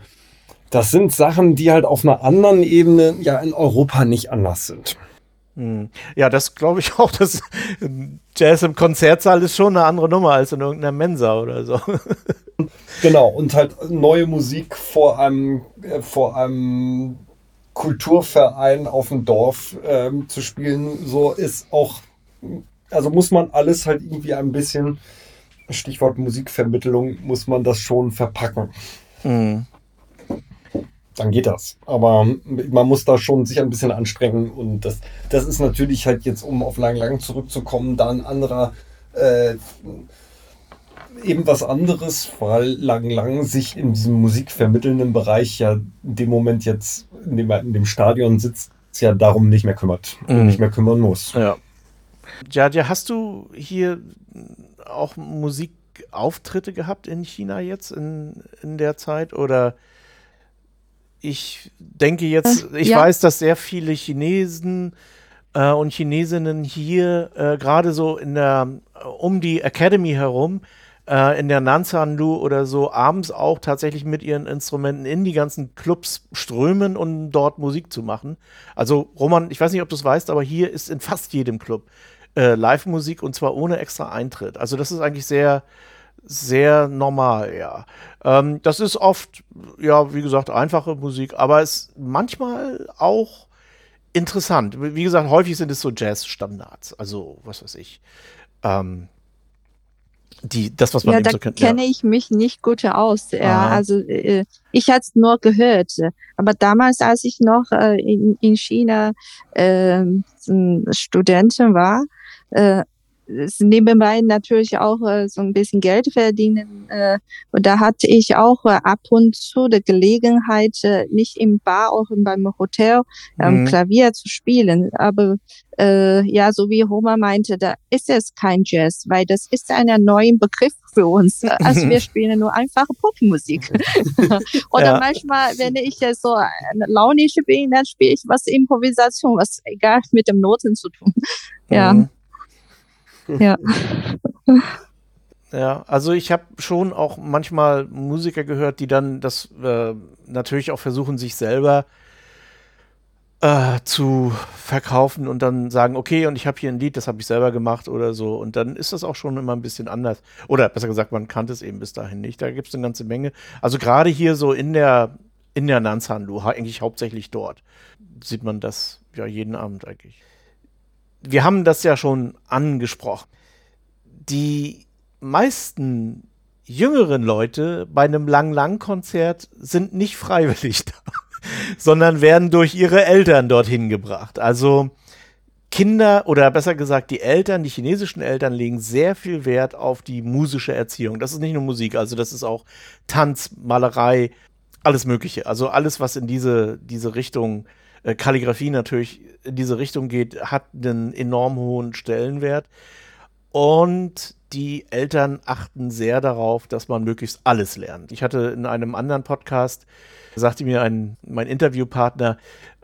das sind Sachen, die halt auf einer anderen Ebene ja in Europa nicht anders sind. Hm. Ja, das glaube ich auch. Das Jazz im Konzertsaal ist schon eine andere Nummer als in irgendeiner Mensa oder so. Genau, und halt neue Musik vor einem, äh, vor einem Kulturverein auf dem Dorf ähm, zu spielen, so ist auch, also muss man alles halt irgendwie ein bisschen, Stichwort Musikvermittlung, muss man das schon verpacken. Hm. Dann geht das. Aber man muss da schon sich ein bisschen anstrengen und das, das ist natürlich halt jetzt, um auf Lang Lang zurückzukommen, da ein anderer, äh, eben was anderes, weil Lang Lang sich in diesem musikvermittelnden Bereich ja in dem Moment jetzt, in dem er in dem Stadion sitzt, ja darum nicht mehr kümmert Mhm. nicht mehr kümmern muss. Ja. Jaja, hast du hier auch Musikauftritte gehabt in China jetzt in, in der Zeit? Oder ich denke jetzt, Äh, ich ja. weiß, dass sehr viele Chinesen äh, und Chinesinnen hier äh, gerade so in der um die Academy herum äh, in der Nansanlu oder so abends auch tatsächlich mit ihren Instrumenten in die ganzen Clubs strömen, um dort Musik zu machen. Also Roman, ich weiß nicht, ob du es weißt, aber hier ist in fast jedem Club äh, Live-Musik und zwar ohne extra Eintritt. Also das ist eigentlich sehr, sehr normal, ja. Ähm, das ist oft, ja, wie gesagt, einfache Musik, aber es ist manchmal auch interessant. Wie gesagt, häufig sind es so Jazz-Standards. Also, was weiß ich. Ähm, die, das, was man Ja, da so kennt. kenne ich mich nicht gut aus. Ja, Aha. also äh, ich hatte es nur gehört. Aber damals, als ich noch äh, in, in China äh, Studentin war, äh, nebenbei natürlich auch äh, so ein bisschen Geld verdienen. Äh, und da hatte ich auch äh, ab und zu die Gelegenheit, äh, nicht im Bar, auch beim Hotel, ähm, Mhm. Klavier zu spielen. Aber äh, ja, so wie Homer meinte, da ist es kein Jazz, weil das ist ein neuer Begriff für uns. Also wir spielen nur einfache Popmusik. Oder Ja. manchmal, wenn ich so launisch bin, dann spiele ich was Improvisation, was egal mit dem Noten zu tun. Ja, Mhm. Ja. Ja, also ich habe schon auch manchmal Musiker gehört, die dann das äh, natürlich auch versuchen, sich selber äh, zu verkaufen und dann sagen, okay, und ich habe hier ein Lied, das habe ich selber gemacht oder so. Und dann ist das auch schon immer ein bisschen anders. Oder besser gesagt, man kannte es eben bis dahin nicht. Da gibt es eine ganze Menge. Also gerade hier so in der, in der Nansanlu, ha- eigentlich hauptsächlich dort, sieht man das ja jeden Abend eigentlich. Wir haben das ja schon angesprochen. Die meisten jüngeren Leute bei einem Lang-Lang-Konzert sind nicht freiwillig da, sondern werden durch ihre Eltern dorthin gebracht. Also Kinder oder besser gesagt die Eltern, die chinesischen Eltern legen sehr viel Wert auf die musische Erziehung. Das ist nicht nur Musik, also das ist auch Tanz, Malerei, alles Mögliche. Also alles, was in diese, diese Richtung, äh, Kalligrafie natürlich in diese Richtung geht, hat einen enorm hohen Stellenwert. Und die Eltern achten sehr darauf, dass man möglichst alles lernt. Ich hatte in einem anderen Podcast, sagte mir ein, mein Interviewpartner,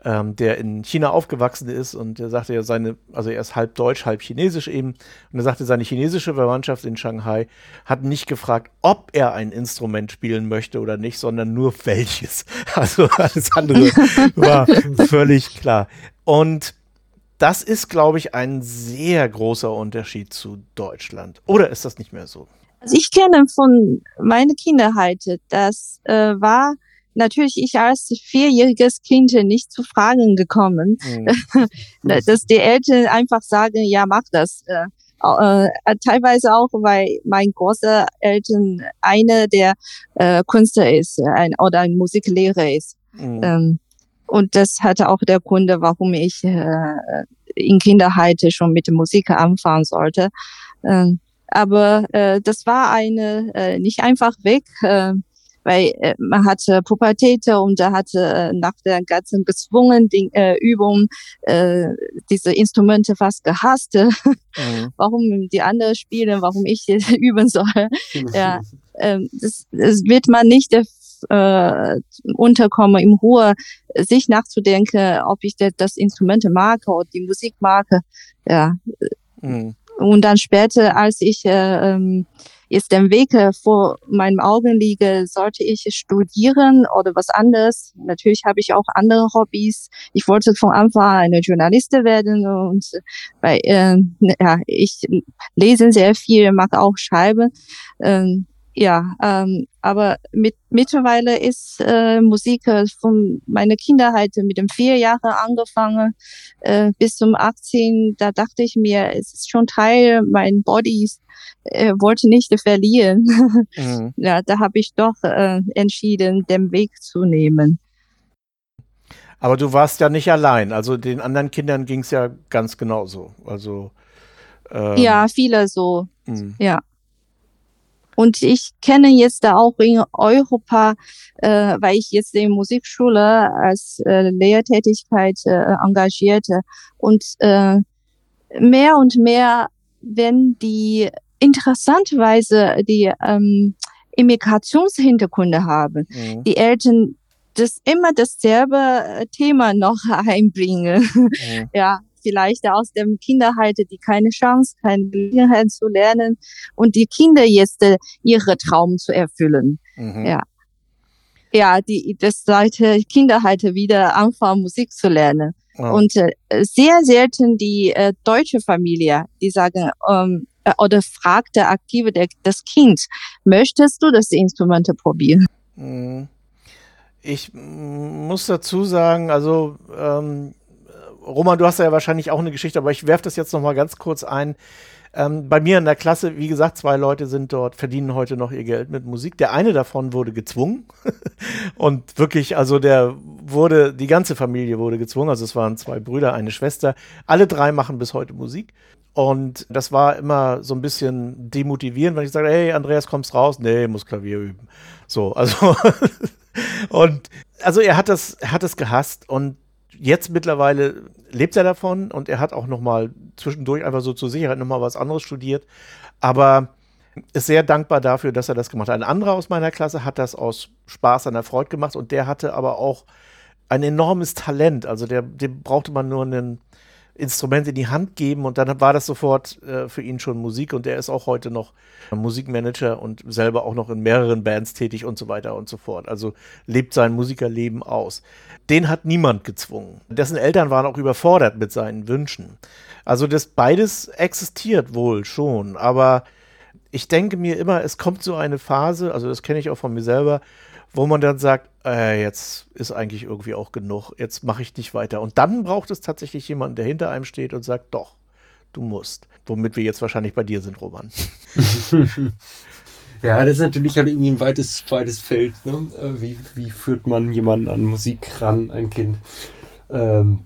ähm, der in China aufgewachsen ist und der sagte ja seine, also er ist halb deutsch, halb chinesisch eben. Und er sagte, seine chinesische Verwandtschaft in Shanghai hat nicht gefragt, ob er ein Instrument spielen möchte oder nicht, sondern nur welches. Also alles andere war völlig klar. Und das ist, glaube ich, ein sehr großer Unterschied zu Deutschland. Oder ist das nicht mehr so? Also ich kenne von meiner Kinderheit, das äh, war natürlich ich als vierjähriges Kind nicht zu Fragen gekommen, Hm. Ne, dass die Eltern einfach sagen, ja, mach das. Äh, äh, teilweise auch, weil mein großer Eltern eine der äh, Künstler ist ein, oder ein Musiklehrer ist. Hm. Ähm, und das hatte auch der Grund, warum ich äh, in Kinderheit schon mit Musik anfangen sollte. Ähm, aber äh, das war eine äh, nicht einfach weg, äh, weil äh, man hatte Pubertät und da hatte äh, nach der ganzen gezwungenen äh, Übung äh, diese Instrumente fast gehasst. Mhm. warum die anderen spielen, warum ich üben soll. Ja. Ähm, das, das wird man nicht äh, unterkommen, im Ruhe sich nachzudenken, ob ich das, Instrument mag oder die Musik mag. Ja, Mhm. und dann später, als ich äh, ähm, jetzt den Weg äh, vor meinen Augen liege, sollte ich studieren oder was anderes. Natürlich habe ich auch andere Hobbys. Ich wollte von Anfang an eine Journalistin werden und weil äh, ja, ich lese sehr viel, mag auch schreiben. Ähm, ja, ähm, aber mit, mittlerweile ist äh, Musik äh, von meiner Kindheit mit dem vier Jahre angefangen äh, bis zum 18. Da dachte ich mir, es ist schon Teil mein Bodies, äh, wollte nicht verlieren. Mhm. ja, da habe ich doch äh, entschieden, den Weg zu nehmen. Aber du warst ja nicht allein. Also den anderen Kindern ging es ja ganz genauso. Also ähm, Ja, viele so. mh. Und ich kenne jetzt da auch in Europa, äh, weil ich jetzt in Musikschule als äh, Lehrtätigkeit äh, engagierte und äh, mehr und mehr, wenn die interessanterweise die ähm, Immigrationshintergründe haben, Mhm. die Eltern das immer dasselbe äh, Thema noch einbringen Mhm. ja, vielleicht aus dem Kinderheit, die keine Chance, keine Gelegenheit zu lernen und die Kinder jetzt äh, ihre Traum zu erfüllen. Mhm. Ja. Ja, die, das sollte Kinder halt wieder anfangen, Musik zu lernen. Ja. Und äh, sehr selten die äh, deutsche Familie, die sagen, ähm, äh, oder fragt der Aktive der, das Kind, möchtest du das Instrumente probieren? Mhm. Ich muss dazu sagen, also ähm, Roman, du hast ja wahrscheinlich auch eine Geschichte, aber ich werfe das jetzt noch mal ganz kurz ein. Ähm, bei mir in der Klasse, wie gesagt, zwei Leute sind dort, verdienen heute noch ihr Geld mit Musik. Der eine davon wurde gezwungen und wirklich, also der wurde, die ganze Familie wurde gezwungen. Also es waren zwei Brüder, eine Schwester. Alle drei machen bis heute Musik. Und das war immer so ein bisschen demotivierend, wenn ich sage, hey, Andreas, kommst raus? Nee, muss Klavier üben. So, also und also er hat das, er hat es gehasst und jetzt mittlerweile lebt er davon und er hat auch noch mal zwischendurch einfach so zur Sicherheit noch mal was anderes studiert, aber ist sehr dankbar dafür, dass er das gemacht hat. Ein anderer aus meiner Klasse hat das aus Spaß an der Freude gemacht und der hatte aber auch ein enormes Talent. Also der, dem brauchte man nur ein Instrument in die Hand geben und dann war das sofort äh, für ihn schon Musik und er ist auch heute noch Musikmanager und selber auch noch in mehreren Bands tätig und so weiter und so fort. Also lebt sein Musikerleben aus. Den hat niemand gezwungen. Dessen Eltern waren auch überfordert mit seinen Wünschen. Also das beides existiert wohl schon, aber ich denke mir immer, es kommt so eine Phase, also das kenne ich auch von mir selber, wo man dann sagt, äh, jetzt ist eigentlich irgendwie auch genug, jetzt mache ich nicht weiter. Und dann braucht es tatsächlich jemanden, der hinter einem steht und sagt, doch, du musst. Womit wir jetzt wahrscheinlich bei dir sind, Roman. Ja, das ist natürlich halt irgendwie ein weites, weites Feld. Ne? Äh, Wie, wie führt man jemanden an Musik ran, ein Kind? Ähm,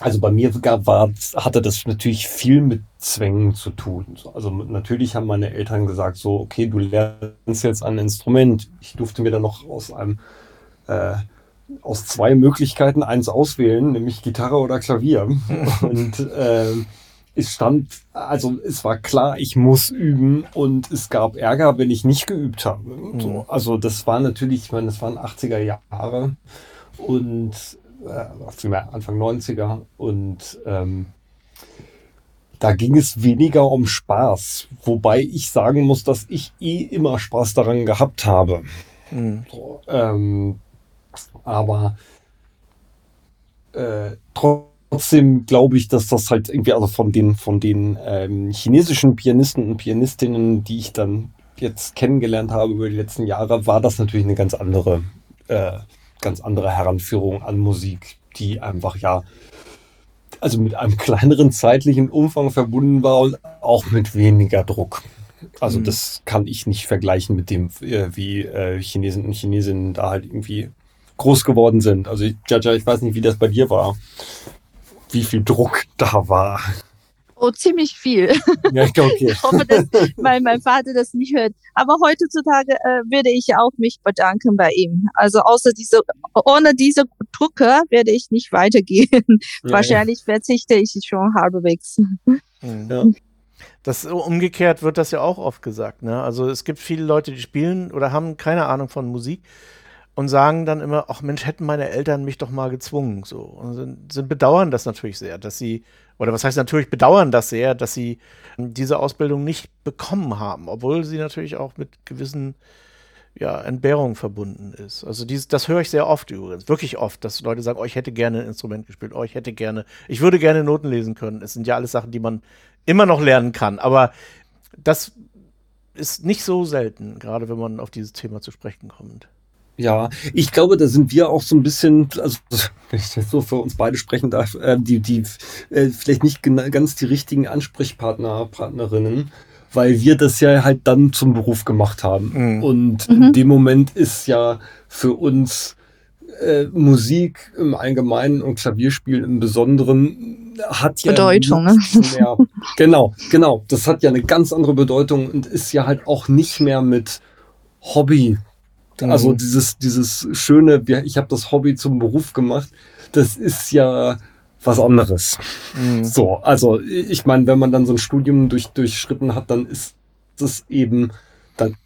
also bei mir gab, war, hatte das natürlich viel mit Zwängen zu tun. So, Also natürlich haben meine Eltern gesagt, so, okay, du lernst jetzt ein Instrument. Ich durfte mir dann noch aus einem äh, aus zwei Möglichkeiten eins auswählen, nämlich Gitarre oder Klavier. Und ähm, es stand, also es war klar, ich muss üben und es gab Ärger, wenn ich nicht geübt habe. So, also das war natürlich, ich meine, das waren 80er Jahre und äh, Anfang 90er und ähm, da ging es weniger um Spaß, wobei ich sagen muss, dass ich eh immer Spaß daran gehabt habe. Mhm. So, ähm, aber äh, trotzdem glaube ich, dass das halt irgendwie, also von den, von den ähm, chinesischen Pianisten und Pianistinnen, die ich dann jetzt kennengelernt habe über die letzten Jahre, war das natürlich eine ganz andere, äh, ganz andere Heranführung an Musik, die einfach ja, also mit einem kleineren zeitlichen Umfang verbunden war und auch mit weniger Druck. Also Mhm. das kann ich nicht vergleichen mit dem, äh, wie äh, Chinesen und Chinesinnen da halt irgendwie groß geworden sind. Also Jaja, ich weiß nicht, wie das bei dir war, wie viel Druck da war. Oh, ziemlich viel. Ja, okay. Ich hoffe, dass mein, mein Vater das nicht hört. Aber heutzutage äh, würde ich auch mich bedanken bei ihm. Also außer diese, ohne diese Drucke werde ich nicht weitergehen. Wahrscheinlich verzichte ich schon halbwegs. Mhm. Ja. Das umgekehrt wird das ja auch oft gesagt. Ne? Also es gibt viele Leute, die spielen oder haben keine Ahnung von Musik und sagen dann immer, ach Mensch, hätten meine Eltern mich doch mal gezwungen. So und sind, sind bedauern das natürlich sehr, dass sie oder was heißt natürlich bedauern das sehr, dass sie diese Ausbildung nicht bekommen haben, obwohl sie natürlich auch mit gewissen ja, Entbehrungen verbunden ist. Also dieses, das höre ich sehr oft übrigens, wirklich oft, dass Leute sagen, oh, ich hätte gerne ein Instrument gespielt, oh, ich hätte gerne, ich würde gerne Noten lesen können. Es sind ja alles Sachen, die man immer noch lernen kann, aber das ist nicht so selten, gerade wenn man auf dieses Thema zu sprechen kommt. Ja, ich glaube, da sind wir auch so ein bisschen, also wenn ich jetzt so für uns beide sprechen darf, äh, die, die äh, vielleicht nicht ganz die richtigen Ansprechpartner, Partnerinnen, weil wir das ja halt dann zum Beruf gemacht haben. Mhm. Und in dem Moment ist ja für uns äh, Musik im Allgemeinen und Klavierspielen im Besonderen hat ja Bedeutung, ne? mehr. Genau, genau. Das hat ja eine ganz andere Bedeutung und ist ja halt auch nicht mehr mit Hobby. Also Mhm. dieses, dieses schöne, ich habe das Hobby zum Beruf gemacht, das ist ja was anderes. Mhm. So, also ich meine, wenn man dann so ein Studium durch, durchschritten hat, dann ist es eben dann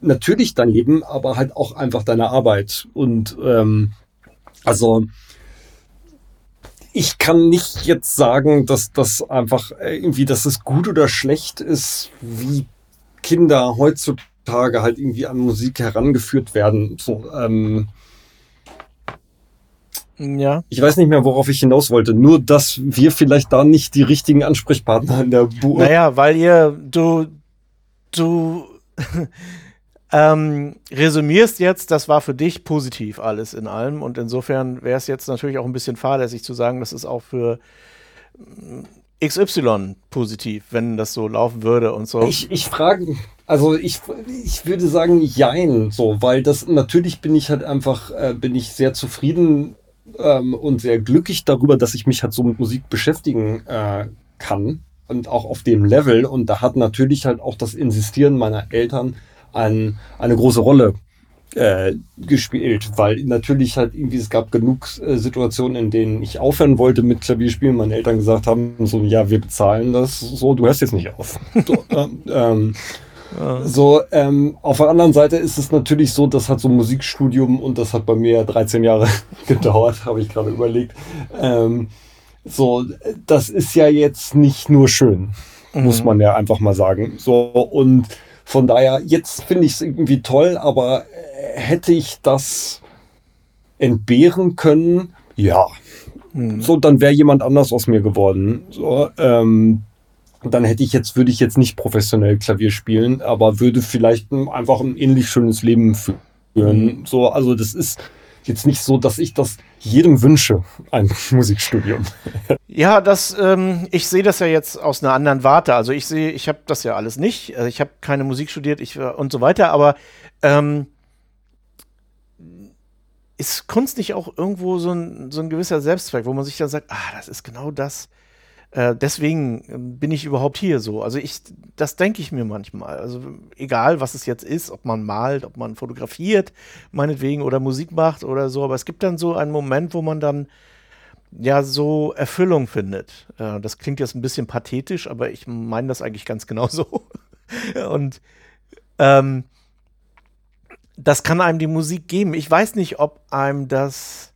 natürlich dein Leben, aber halt auch einfach deine Arbeit. Und ähm, also ich kann nicht jetzt sagen, dass das einfach irgendwie, dass es gut oder schlecht ist, wie Kinder heutzutage halt irgendwie an Musik herangeführt werden. So, ähm, Ja. ich weiß nicht mehr, worauf ich hinaus wollte. Nur, dass wir vielleicht da nicht die richtigen Ansprechpartner in der Bu Naja, weil ihr, du, du ähm, resümierst jetzt, das war für dich positiv alles in allem und insofern wäre es jetzt natürlich auch ein bisschen fahrlässig zu sagen, das ist auch für mm, XY positiv, wenn das so laufen würde und so. Ich, ich frage, also ich, ich würde sagen, jein, so, weil das natürlich bin ich halt einfach, äh, bin ich sehr zufrieden ähm, und sehr glücklich darüber, dass ich mich halt so mit Musik beschäftigen äh, kann und auch auf dem Level. Und da hat natürlich halt auch das Insistieren meiner Eltern ein, eine große Rolle äh, gespielt, weil natürlich halt irgendwie es gab genug äh, Situationen, in denen ich aufhören wollte mit Klavierspielen. Meine Eltern gesagt haben so, ja, wir bezahlen das, so, du hörst jetzt nicht auf. So, ähm, so ähm, auf der anderen Seite ist es natürlich so, das hat so ein Musikstudium und das hat bei mir 13 Jahre gedauert, habe ich gerade überlegt. Ähm, so, das ist ja jetzt nicht nur schön, muss man ja einfach mal sagen. So und von daher, jetzt finde ich es irgendwie toll, aber äh, hätte ich das entbehren können, ja. So, dann wäre jemand anders aus mir geworden. So, ähm, dann hätte ich jetzt, würde ich jetzt nicht professionell Klavier spielen, aber würde vielleicht ein, einfach ein ähnlich schönes Leben führen. So, also das ist jetzt nicht so, dass ich das jedem wünsche, ein Musikstudium. Ja, das, ähm, ich sehe das ja jetzt aus einer anderen Warte. Also ich sehe, ich habe das ja alles nicht. Also ich habe keine Musik studiert ich, äh, und so weiter, aber ähm, ist Kunst nicht auch irgendwo so ein, so ein gewisser Selbstzweck, wo man sich dann sagt, ah, das ist genau das. Äh, deswegen ähm, bin ich überhaupt hier so. Also ich, das denke ich mir manchmal. Also egal, was es jetzt ist, ob man malt, ob man fotografiert, meinetwegen, oder Musik macht oder so, aber es gibt dann so einen Moment, wo man dann ja so Erfüllung findet. Äh, das klingt jetzt ein bisschen pathetisch, aber ich meine das eigentlich ganz genauso. Und ähm, das kann einem die Musik geben. Ich weiß nicht, ob einem das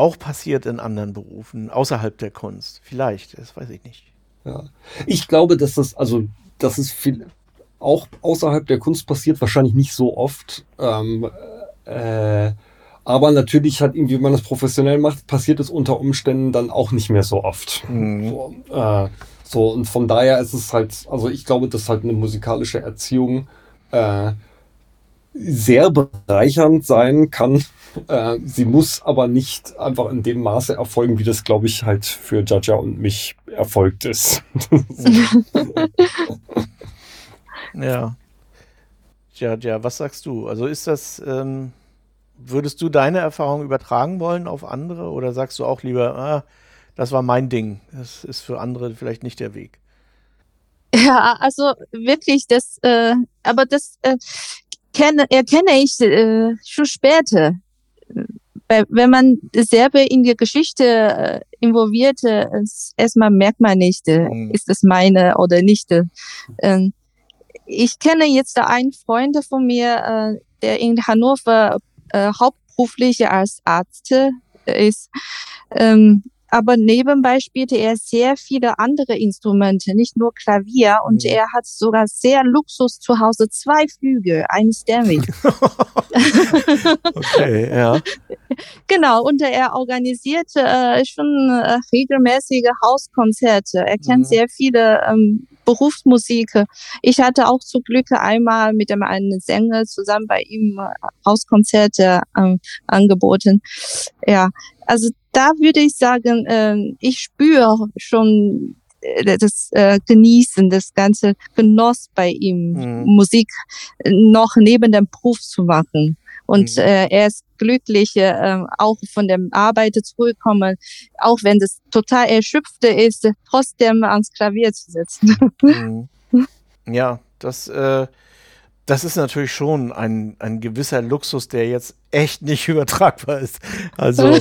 auch passiert in anderen Berufen, außerhalb der Kunst. Vielleicht, das weiß ich nicht. Ja. Ich glaube, dass das, also, dass es viel, auch außerhalb der Kunst passiert, wahrscheinlich nicht so oft. Ähm, äh, aber natürlich hat irgendwie, wenn man das professionell macht, passiert es unter Umständen dann auch nicht mehr so oft. So, äh, so, und von daher ist es halt, also ich glaube, dass halt eine musikalische Erziehung äh, sehr bereichernd sein kann. Äh, sie muss aber nicht einfach in dem Maße erfolgen, wie das, glaube ich, halt für Jaja und mich erfolgt ist. Ja. Ja, ja, was sagst du? Also ist das, ähm, würdest du deine Erfahrung übertragen wollen auf andere oder sagst du auch lieber, ah, das war mein Ding. Das ist für andere vielleicht nicht der Weg. Ja, also wirklich, das, äh, aber das äh, kenne, erkenne ich äh, schon später. Weil, wenn man selber in die Geschichte äh, involviert ist, erstmal merkt man nicht, äh, Mhm. ist das meine oder nicht. Äh, Ähm, ich kenne jetzt einen Freund von mir, äh, der in Hannover äh, hauptberuflich als Arzt äh, ist. Aber nebenbei spielte er sehr viele andere Instrumente, nicht nur Klavier. Und Mhm. er hat sogar sehr Luxus zu Hause, zwei Flügel, ein Stairway. Okay, ja. Genau, und er organisiert äh, schon äh, regelmäßige Hauskonzerte. Er kennt Mhm. sehr viele ähm, Berufsmusik. Ich hatte auch zu Glück einmal mit einem einen Sänger zusammen bei ihm äh, Hauskonzerte ähm, angeboten. Ja, also da würde ich sagen, ähm, ich spüre schon äh, das äh, Genießen, das ganze Genoss bei ihm, Mhm. Musik äh, noch neben dem Beruf zu machen. Und Mhm. äh, er ist glücklich, äh, auch von der Arbeit zurückkommen, auch wenn das total erschöpfte ist, trotzdem ans Klavier zu sitzen. Mhm. Ja, das, äh, das ist natürlich schon ein, ein gewisser Luxus, der jetzt echt nicht übertragbar ist. Also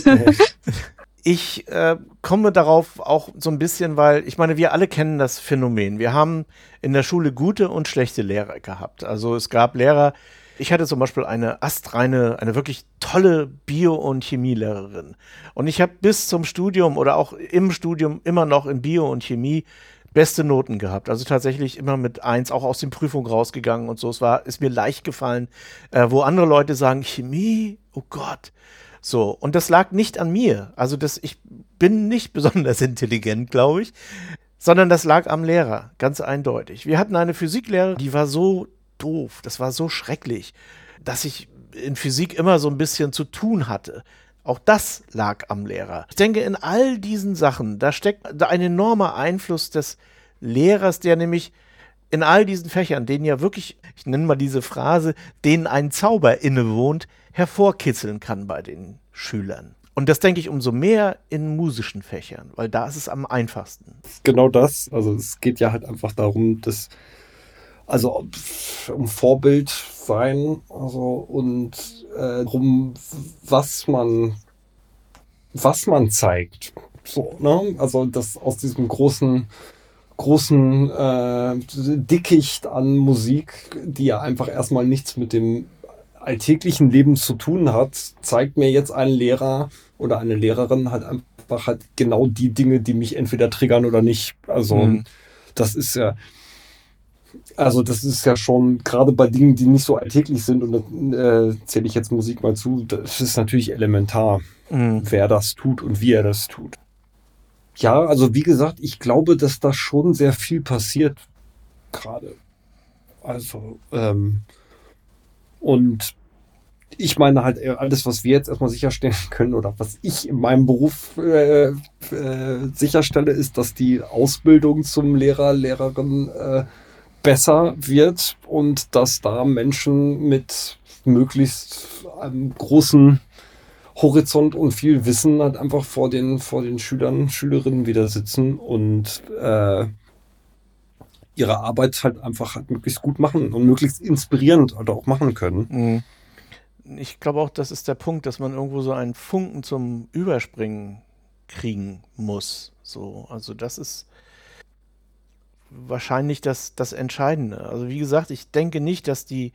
ich äh, komme darauf auch so ein bisschen, weil ich meine, wir alle kennen das Phänomen. Wir haben in der Schule gute und schlechte Lehrer gehabt. Also es gab Lehrer, ich hatte zum Beispiel eine astreine, eine wirklich tolle Bio- und Chemielehrerin. Und ich habe bis zum Studium oder auch im Studium immer noch in Bio und Chemie beste Noten gehabt. Also tatsächlich immer mit eins auch aus den Prüfungen rausgegangen und so. Es war, ist mir leicht gefallen, äh, wo andere Leute sagen, Chemie, oh Gott. So, und das lag nicht an mir. Also das, ich bin nicht besonders intelligent, glaube ich, sondern das lag am Lehrer, ganz eindeutig. Wir hatten eine Physiklehrerin, die war so doof, das war so schrecklich, dass ich in Physik immer so ein bisschen zu tun hatte. Auch das lag am Lehrer. Ich denke, in all diesen Sachen, da steckt ein enormer Einfluss des Lehrers, der nämlich in all diesen Fächern, denen ja wirklich, ich nenne mal diese Phrase, denen ein Zauber innewohnt, hervorkitzeln kann bei den Schülern. Und das denke ich umso mehr in musischen Fächern, weil da ist es am einfachsten. genau das. Also es geht ja halt einfach darum, dass also um Vorbild sein, also und äh, darum, was man was man zeigt. So, ne? Also das aus diesem großen großen äh, Dickicht an Musik, die ja einfach erstmal nichts mit dem alltäglichen Leben zu tun hat, zeigt mir jetzt ein Lehrer oder eine Lehrerin halt einfach halt genau die Dinge, die mich entweder triggern oder nicht. Also Mhm. das ist ja, also das ist ja schon gerade bei Dingen, die nicht so alltäglich sind und da äh, zähle ich jetzt Musik mal zu, das ist natürlich elementar, Mhm. wer das tut und wie er das tut. Ja, also wie gesagt, ich glaube, dass da schon sehr viel passiert gerade. Also, ähm, und ich meine halt, äh, alles, was wir jetzt erstmal sicherstellen können oder was ich in meinem Beruf äh, äh, sicherstelle, ist, dass die Ausbildung zum Lehrer, Lehrerin äh, besser wird und dass da Menschen mit möglichst einem großen Horizont und viel Wissen halt einfach vor den, vor den Schülern, Schülerinnen wieder sitzen und äh, ihre Arbeit halt einfach halt möglichst gut machen und möglichst inspirierend halt auch machen können. Mhm. Ich glaube auch, das ist der Punkt, dass man irgendwo so einen Funken zum Überspringen kriegen muss. So, also das ist wahrscheinlich das, das Entscheidende. Also wie gesagt, ich denke nicht, dass die,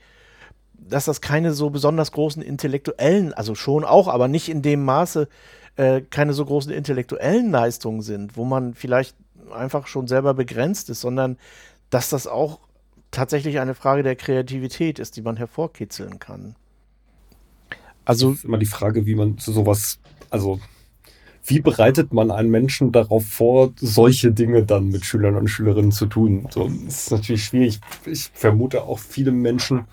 dass das keine so besonders großen intellektuellen, also schon auch, aber nicht in dem Maße, äh, keine so großen intellektuellen Leistungen sind, wo man vielleicht einfach schon selber begrenzt ist, sondern dass das auch tatsächlich eine Frage der Kreativität ist, die man hervorkitzeln kann. Also, immer die Frage, wie man zu sowas, also wie bereitet man einen Menschen darauf vor, solche Dinge dann mit Schülern und Schülerinnen zu tun? So, das ist natürlich schwierig. Ich vermute auch viele Menschen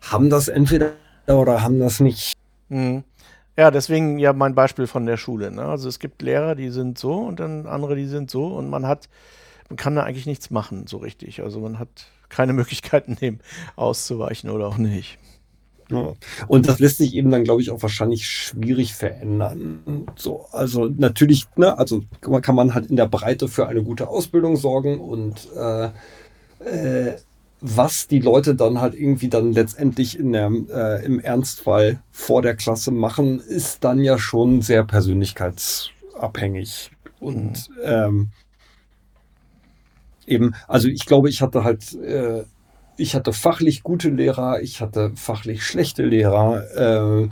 haben das entweder oder haben das nicht. mh. ja, deswegen ja mein Beispiel von der Schule. Ne? Also es gibt Lehrer, die sind so und dann andere, die sind so und man hat, man kann da eigentlich nichts machen so richtig. Also man hat keine Möglichkeiten, dem auszuweichen oder auch nicht. Ja. Und das lässt sich eben dann, glaube ich, auch wahrscheinlich schwierig verändern. So, also natürlich, ne, also kann man halt in der Breite für eine gute Ausbildung sorgen und äh, äh, was die Leute dann halt irgendwie dann letztendlich in der, äh, im Ernstfall vor der Klasse machen, ist dann ja schon sehr persönlichkeitsabhängig. Und ähm, eben, also ich glaube, ich hatte halt, äh, ich hatte fachlich gute Lehrer, ich hatte fachlich schlechte Lehrer. Äh,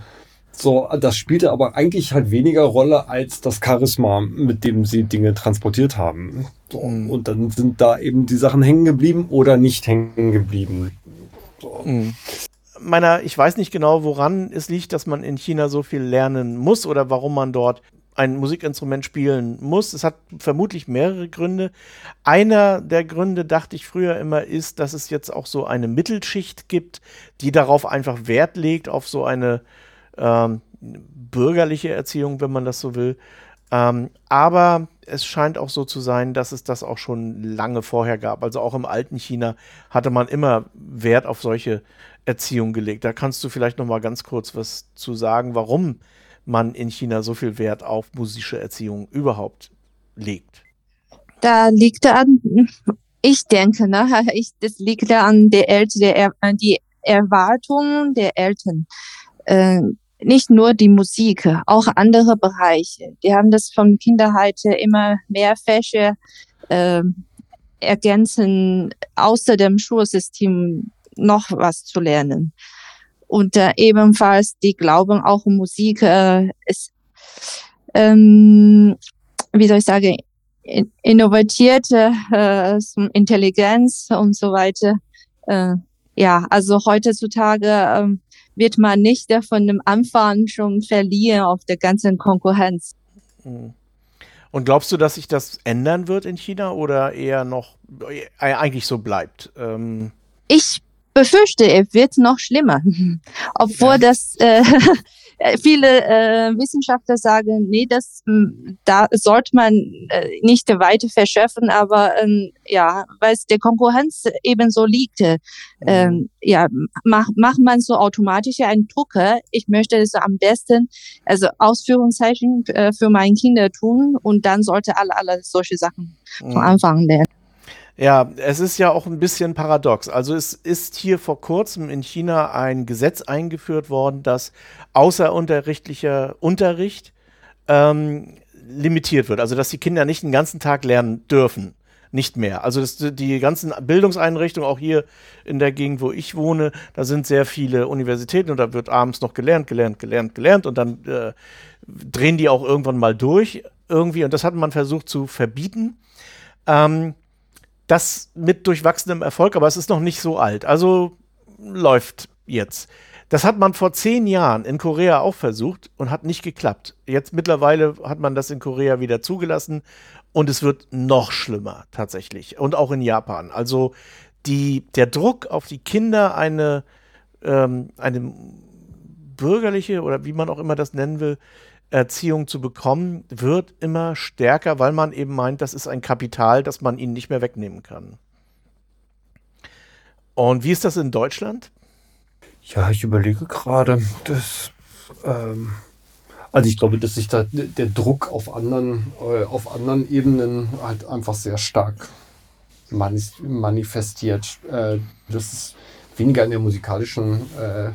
so, das spielte aber eigentlich halt weniger Rolle als das Charisma, mit dem sie Dinge transportiert haben. So, Mhm. Und dann sind da eben die Sachen hängen geblieben oder nicht hängen geblieben. So. Mhm. Meiner, ich weiß nicht genau, woran es liegt, dass man in China so viel lernen muss oder warum man dort ein Musikinstrument spielen muss. Es hat vermutlich mehrere Gründe. Einer der Gründe, dachte ich früher immer, ist, dass es jetzt auch so eine Mittelschicht gibt, die darauf einfach Wert legt, auf so eine ähm, bürgerliche Erziehung, wenn man das so will. Ähm, aber es scheint auch so zu sein, dass es das auch schon lange vorher gab. Also auch im alten China hatte man immer Wert auf solche Erziehung gelegt. Da kannst du vielleicht noch mal ganz kurz was zu sagen, warum man in China so viel Wert auf musische Erziehung überhaupt legt. Da liegt an, ich denke, ne, ich, das liegt an der Eltern, der, Er- die Erwartungen der Eltern. Äh, nicht nur die Musik, auch andere Bereiche. Die haben das von Kinderheit immer mehr Fächer äh, ergänzen, außer dem Schulsystem noch was zu lernen. Und äh, ebenfalls die glauben auch Musik äh, ist, ähm, wie soll ich sagen, in- innovative äh, Intelligenz und so weiter. Äh, ja, also heutzutage ähm, wird man nicht äh, von dem Anfang schon verlieren auf der ganzen Konkurrenz. Mhm. Und glaubst du, dass sich das ändern wird in China oder eher noch äh, eigentlich so bleibt? Ähm, Ich befürchte, es wird noch schlimmer, obwohl Ja. das äh, viele äh, Wissenschaftler sagen, nee, das m, da sollte man äh, nicht weiter verschärfen, aber ähm, ja, weil es der Konkurrenz ebenso liegt, äh, ähm, ja, mach, macht man so automatisch einen Drucker. Ich möchte es am besten, also Ausführungszeichen äh, für meine Kinder tun und dann sollte alle, alle solche Sachen mhm. von Anfang lernen. Ja, es ist ja auch ein bisschen paradox. Also es ist hier vor kurzem in China ein Gesetz eingeführt worden, dass außerunterrichtlicher Unterricht ähm, limitiert wird. Also dass die Kinder nicht den ganzen Tag lernen dürfen. Nicht mehr. Also das, die ganzen Bildungseinrichtungen, auch hier in der Gegend, wo ich wohne, da sind sehr viele Universitäten und da wird abends noch gelernt, gelernt, gelernt, gelernt und dann äh, drehen die auch irgendwann mal durch irgendwie und das hat man versucht zu verbieten. Ähm, das mit durchwachsenem Erfolg, aber es ist noch nicht so alt. Also läuft jetzt. Das hat man vor zehn Jahren in Korea auch versucht und hat nicht geklappt. Jetzt mittlerweile hat man das in Korea wieder zugelassen und es wird noch schlimmer tatsächlich. Und auch in Japan. Also die, der Druck auf die Kinder, eine, ähm, eine bürgerliche oder wie man auch immer das nennen will, Erziehung zu bekommen, wird immer stärker, weil man eben meint, das ist ein Kapital, das man ihnen nicht mehr wegnehmen kann. Und wie ist das in Deutschland? Ja, ich überlege gerade, das, ähm, also ich glaube, dass sich da der Druck auf anderen, äh, auf anderen Ebenen halt einfach sehr stark manifestiert. Äh, dass es weniger in der musikalischen äh,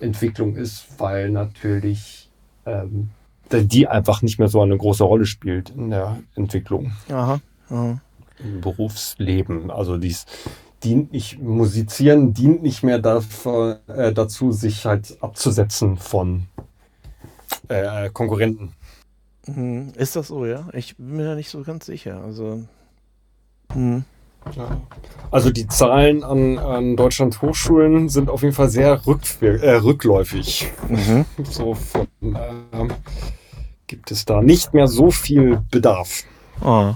Entwicklung ist, weil natürlich ähm, die einfach nicht mehr so eine große Rolle spielt in der Entwicklung Aha. aha. im Berufsleben. Also dies dient nicht, musizieren dient nicht mehr dafür, äh, dazu, sich halt abzusetzen von äh, Konkurrenten. Mhm. Ist das so, ja? Ich bin mir da nicht so ganz sicher. Also. Mhm. Also die Zahlen an, an Deutschlands Hochschulen sind auf jeden Fall sehr rückwir äh, rückläufig. Mhm. So von, ähm, gibt es da nicht mehr so viel Bedarf. Ah.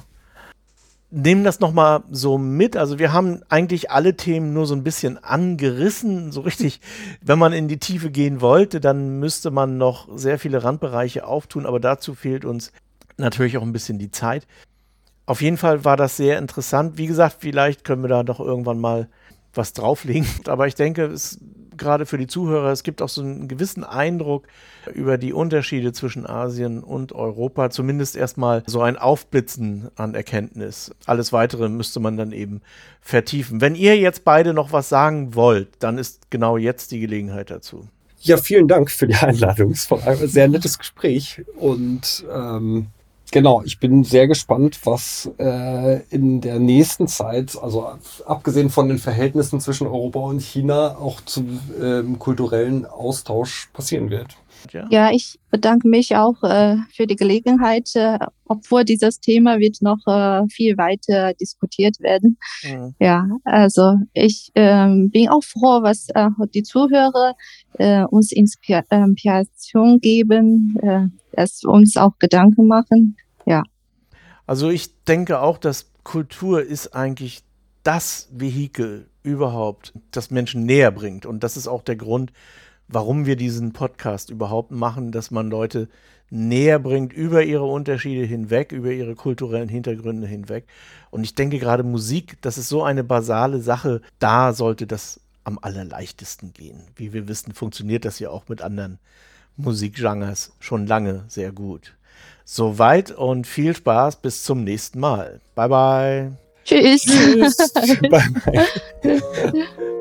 Nehmen das nochmal so mit. Also wir haben eigentlich alle Themen nur so ein bisschen angerissen. So richtig, wenn man in die Tiefe gehen wollte, dann müsste man noch sehr viele Randbereiche auftun, aber dazu fehlt uns natürlich auch ein bisschen die Zeit. Auf jeden Fall war das sehr interessant. Wie gesagt, vielleicht können wir da doch irgendwann mal was drauflegen. Aber ich denke, es gerade für die Zuhörer, es gibt auch so einen gewissen Eindruck über die Unterschiede zwischen Asien und Europa. Zumindest erstmal so ein Aufblitzen an Erkenntnis. Alles weitere müsste man dann eben vertiefen. Wenn ihr jetzt beide noch was sagen wollt, dann ist genau jetzt die Gelegenheit dazu. Ja, vielen Dank für die Einladung. Es war ein sehr nettes Gespräch und ähm, Genau, ich bin sehr gespannt, was äh, in der nächsten Zeit, also abgesehen von den Verhältnissen zwischen Europa und China, auch zum ähm, kulturellen Austausch passieren wird. Ja. ja, ich bedanke mich auch äh, für die Gelegenheit, äh, obwohl dieses Thema wird noch äh, viel weiter diskutiert werden. Mhm. Ja, also ich ähm, bin auch froh, was äh, die Zuhörer äh, uns Inspiration geben, äh, dass wir uns auch Gedanken machen. Ja. Also ich denke auch, dass Kultur ist eigentlich das Vehikel überhaupt, das Menschen näher bringt. Und das ist auch der Grund, warum wir diesen Podcast überhaupt machen, dass man Leute näher bringt über ihre Unterschiede hinweg, über ihre kulturellen Hintergründe hinweg. Und ich denke gerade Musik, das ist so eine basale Sache, da sollte das am allerleichtesten gehen. Wie wir wissen, funktioniert das ja auch mit anderen Musikgenres schon lange sehr gut. Soweit und viel Spaß bis zum nächsten Mal. Bye bye. Tschüss. Tschüss. bye bye.